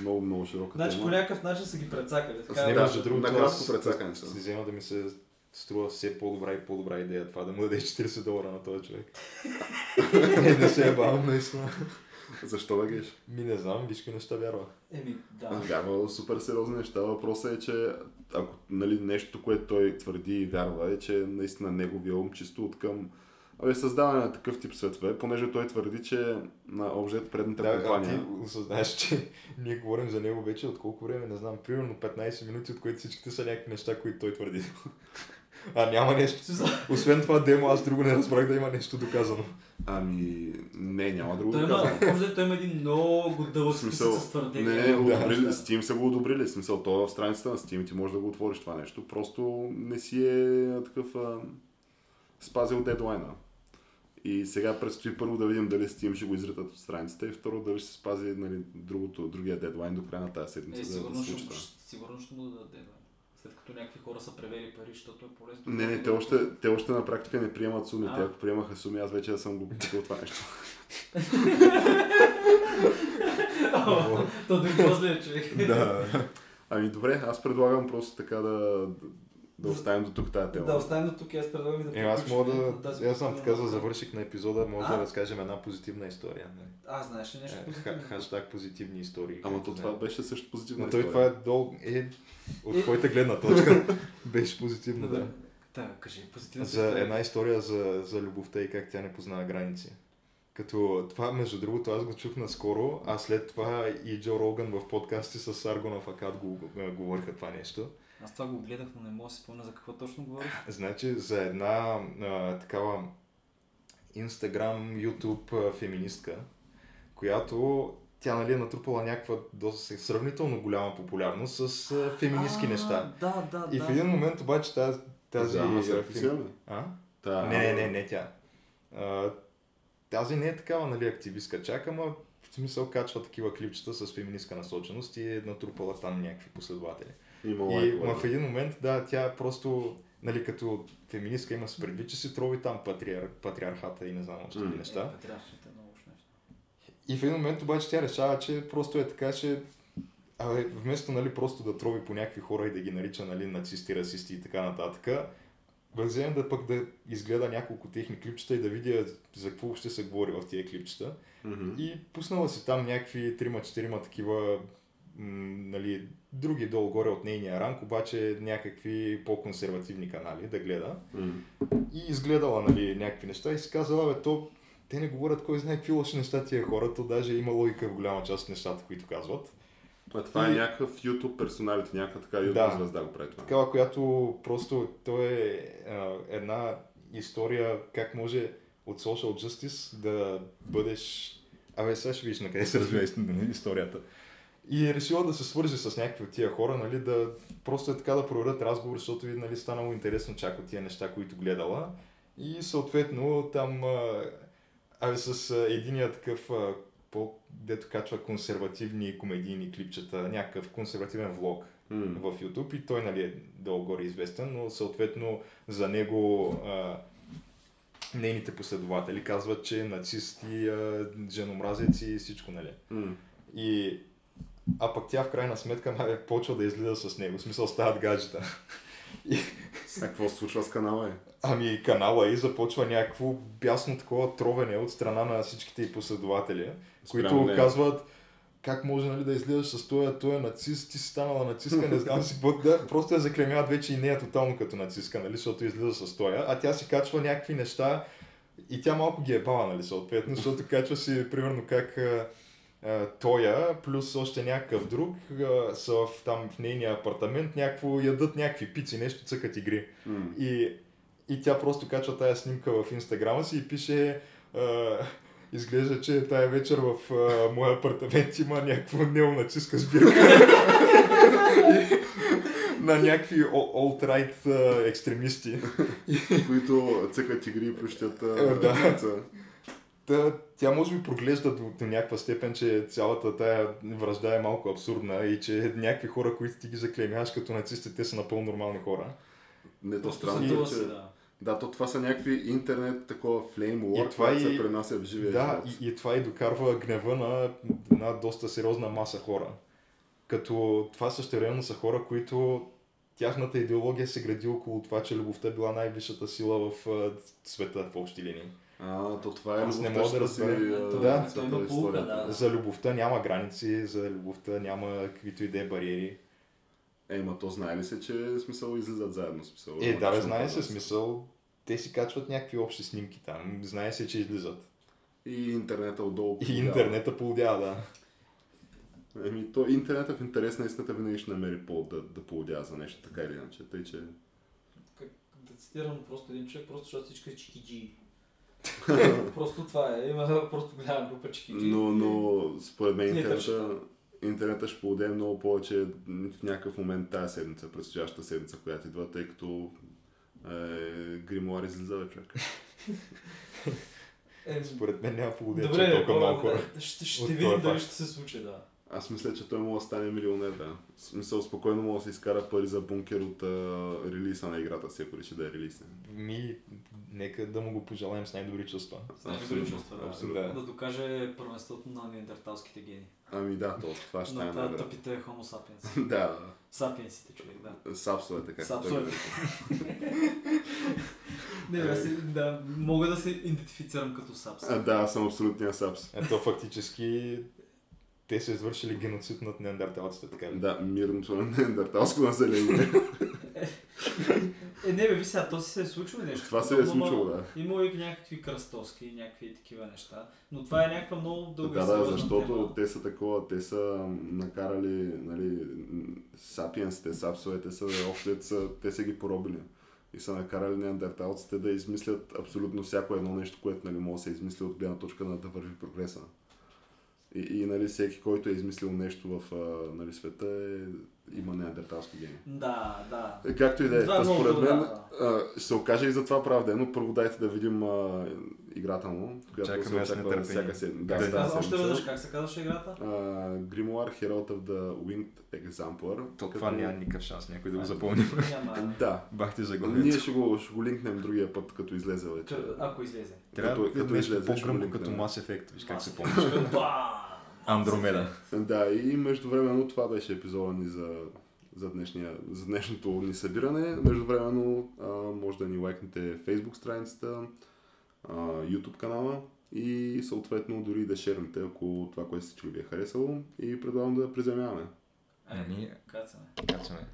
Много, много широка Значи тема. по някакъв начин са ги прецакали. Така, не да, между другото, накратко аз прецакани са. си взема да ми се струва все по-добра и по-добра идея това, да му дадеш 40 долара на този човек. [laughs] не, да се ебавам наистина. Защо да геш? Ми не знам, виж неща вярва. Еми, да. Вярва супер сериозни неща. Въпросът е, че ако нали, нещо, което той твърди и вярва, е, че наистина неговия ум чисто от към Абе, създаване на такъв тип светове, понеже той твърди, че на обжет предната Да, а компания... ти осъзнаеш, че [laughs] ние говорим за него вече от колко време, не знам, примерно 15 минути, от които всичките са някакви неща, които той твърди. [laughs] А няма нещо. Освен това демо, аз друго не разбрах да има нещо доказано. Ами, не, няма друго Той да има, може да той има един много дълъг смисъл, с твърдения. не, Да. одобрили, Steam са го одобрили. Смисъл, то е в страницата на Steam ти можеш да го отвориш това нещо. Просто не си е такъв а, спазил дедлайна. И сега предстои първо да видим дали Steam ще го изритат от страницата и второ дали ще се спази нали, другото, другия дедлайн до края на тази седмица. Е, да, сигурно, да се ще, сигурно ще му дадат дедлайн. След като някакви хора са превели пари, защото е по-лесно. Не, не, те още, те още на практика не приемат суми. А. Ако приемаха суми, аз вече съм го купил това нещо. То им после човек. да. Ами добре, аз предлагам просто така да, да, да оставим до тук тази тема. Да, оставим до тук и аз предлагам и да Е, аз мога да... тази Аз съм така за завършик на епизода, може А? да разкажем една позитивна история. не? А, знаеш ли нещо Е, Хаштаг позитивни истории. Ама то не. това беше също позитивна Но той история. това е долу... Е, от Е. твоята гледна точка [laughs] беше позитивно, да. Да, кажи, позитивна За една история за, за любовта и как тя не познава граници. Като това, между другото, аз го чух наскоро, а след това и Джо Роган в подкасти с Аргона Факат го, го, говориха това нещо. Аз това го гледах, но не мога да си спомня за какво точно говориш. [laughs] Значи за една а, такава Instagram, YouTube а, феминистка, която тя нали, е натрупала някаква доста сравнително голяма популярност с а, феминистки А, неща. Да, да, И да. в един момент обаче тази... тази Да, ама се а, рефлексираме. А? Та, Не, не, не, не тя. А, тази не е такава, нали, активистка чак, ама в смисъл качва такива клипчета с феминистка насоченост и е натрупала там някакви последователи. Има И ма в един момент, да, тя просто, нали, като феминистка има се предвид, че си трови там патриар, патриархата и не знам още Е, неща. е нещо. И в един момент обаче тя решава, че просто е така, че Абе, вместо нали, просто да трови по някакви хора и да ги нарича нали, нацисти, расисти и така нататък, да вземе да пък да изгледа няколко техни клипчета и да видя за какво ще се говори в тия клипчета. Мгм. И пуснала си там някакви трима-четирима такива нали, други долу-горе от нейния ранг, обаче някакви по-консервативни канали да гледа. М. И изгледала нали, някакви неща и си казала, бе, то те не говорят кой знае какви лоши неща тия хора, то даже има логика в голяма част от нещата, които казват. А това е И- някакъв YouTube персоналити, някаква така YouTube Да. звезда го прави това. Такава, която просто то е а, една история как може от social justice да бъдеш... Абе, сега ще видиш на къде се развива историята. И е решила да се свържи с някакви от тия хора, нали, да просто е така да проведат разговор, защото ви нали, станало интересно чак от тия неща, които гледала. И съответно там, абе, с а, единия такъв, а, по, дето качва консервативни комедийни клипчета, някакъв консервативен влог, М. в YouTube и той нали, е долу-горе известен, но съответно за него а, нейните последователи казват, че е нацист и а, женомразец и всичко, нали. М. И, а пък тя в крайна сметка нали, почва да излиза с него, в смисъл стават гаджета. А какво се случва с канала е? Ами канала и започва някакво бясно такова тровене от страна на всичките й последователи, Спрямо които нея. казват как може нали, да излизаш с този, той е нацист, ти си станала нацистка, не знам си, какво да, просто я заклемяват вече и нея тотално като нацистка, нали, защото излиза с този, а тя си качва някакви неща и тя малко ги е бала, нали, съответно, защото качва си, примерно, как тоя, плюс още някакъв друг, а, са в, там в нейния апартамент, някакво ядат някакви пици, нещо цъкат игри. М. И, и тя просто качва тая снимка в инстаграма си и пише а, изглежда, че тая вечер в а, моя апартамент има някаква неонацистка сбирка. [laughs] На някакви о- alt-right а, екстремисти. [laughs] които цъкат игри и плющат Е, да. Та, тя може би проглежда до, до някаква степен, че цялата тая връжда е малко абсурдна и че някакви хора, които ти ги заклеймяваш като нацисти, те са напълно нормални хора. Не, то странно, е, че... да. Да, то това са някакви интернет, такова флейм И war, това и- се пренася в живия Да, живот. и, и това и докарва гнева на една доста сериозна маса хора. Като това същевременно са хора, които тяхната идеология се гради около това, че любовта била най-висшата сила в а, света в общи линии. А, то това е Аз не мога да разбера. Да. той цялата има полука, да. За любовта няма граници, за любовта няма каквито и да е бариери. Е, ма то знае ли се, че смисъл излизат заедно смисъл? Е, да, бе, знае се да смисъл. Те си качват някакви общи снимки там. Знае се, че излизат. И интернета отдолу. И интернета полудява, да. Еми, то интернета в интерес на истината винаги ще намери повод да, да поводява за нещо, така или иначе. Тъй, че... Как, да цитирам просто един човек, просто защото всички са чикиджи. [laughs] просто това е. Има просто голяма група чикиджи. Но, но според мен Не интернета, интернета ще поводее много повече в някакъв момент тази седмица, предстоящата седмица, която идва, тъй като е, Гримуар излиза, бе, човек. Е, Според мен няма полудя, че е толкова хора. ще, ще видим дали ще се случи, да. Аз мисля, че той може да стане милионер, да. В смисъл, спокойно може да се изкара пари за бункер от а, релиза на играта си, ако реши да е релизне. Ми, нека да му го пожелаем с най-добри чувства. С най-добри чувства, да. абсолютно. Да докаже първенството на неандерталските гени. Ами да, то, това ще На тази най-вероятно. тъпите homo sapiens. [laughs] Да, да. Сапиенсите, човек, да. Сапсовете, как Сапсовете. [laughs] Не, си- да, мога да се идентифицирам като сапс. А, да, аз съм абсолютния сапс. Ето фактически те са извършили геноцид над неандерталците, така ли? Да, мирното на неандерталско население. Е, не бе, ви сега, то си се е случило нещо. Това се е случило, да. Има и някакви кръстоски, някакви такива неща. Но това е някаква много дълга и Да, да, защото тема. те са такова, те са накарали, нали, сапиенсите, сапсовете са, общо са, те са ги поробили. И са накарали неандерталците да измислят абсолютно всяко едно нещо, което нали, може да се измисли от гледна точка на да върви прогреса. И, и нали, всеки, който е измислил нещо в нали, света, е, има неандерталски гени. Да, да. Е, Както и да е. Това е според мен да. а, ще се окаже и за това правдено. Първо дайте да видим а, играта му, която Чакаме се очаква всяка седмица. Да, да, Каза, още седмица. веднъж, как се казваше играта? Uh, Grimoire Herald of the Winged Exemplar. То Като- това няма никакъв шанс някой да го А, запомни. Няма. Да. Бах ти Ние заглавието. ще го, ще го линкнем другия път, като излезе вече. Ако излезе. Трябва като- като излезе, по-гръмко като Mass Effect, виж как се помниш. [laughs] Андромеда. Да, и междувременно това беше епизода ни за, за, днешния, за днешното ни събиране. Междувременно а, може да ни лайкнете Facebook страницата, а, YouTube канала и съответно дори да шернете, ако това, което сте чули ви е харесало и предлагам да приземяваме. Ами, кацаме. кацаме.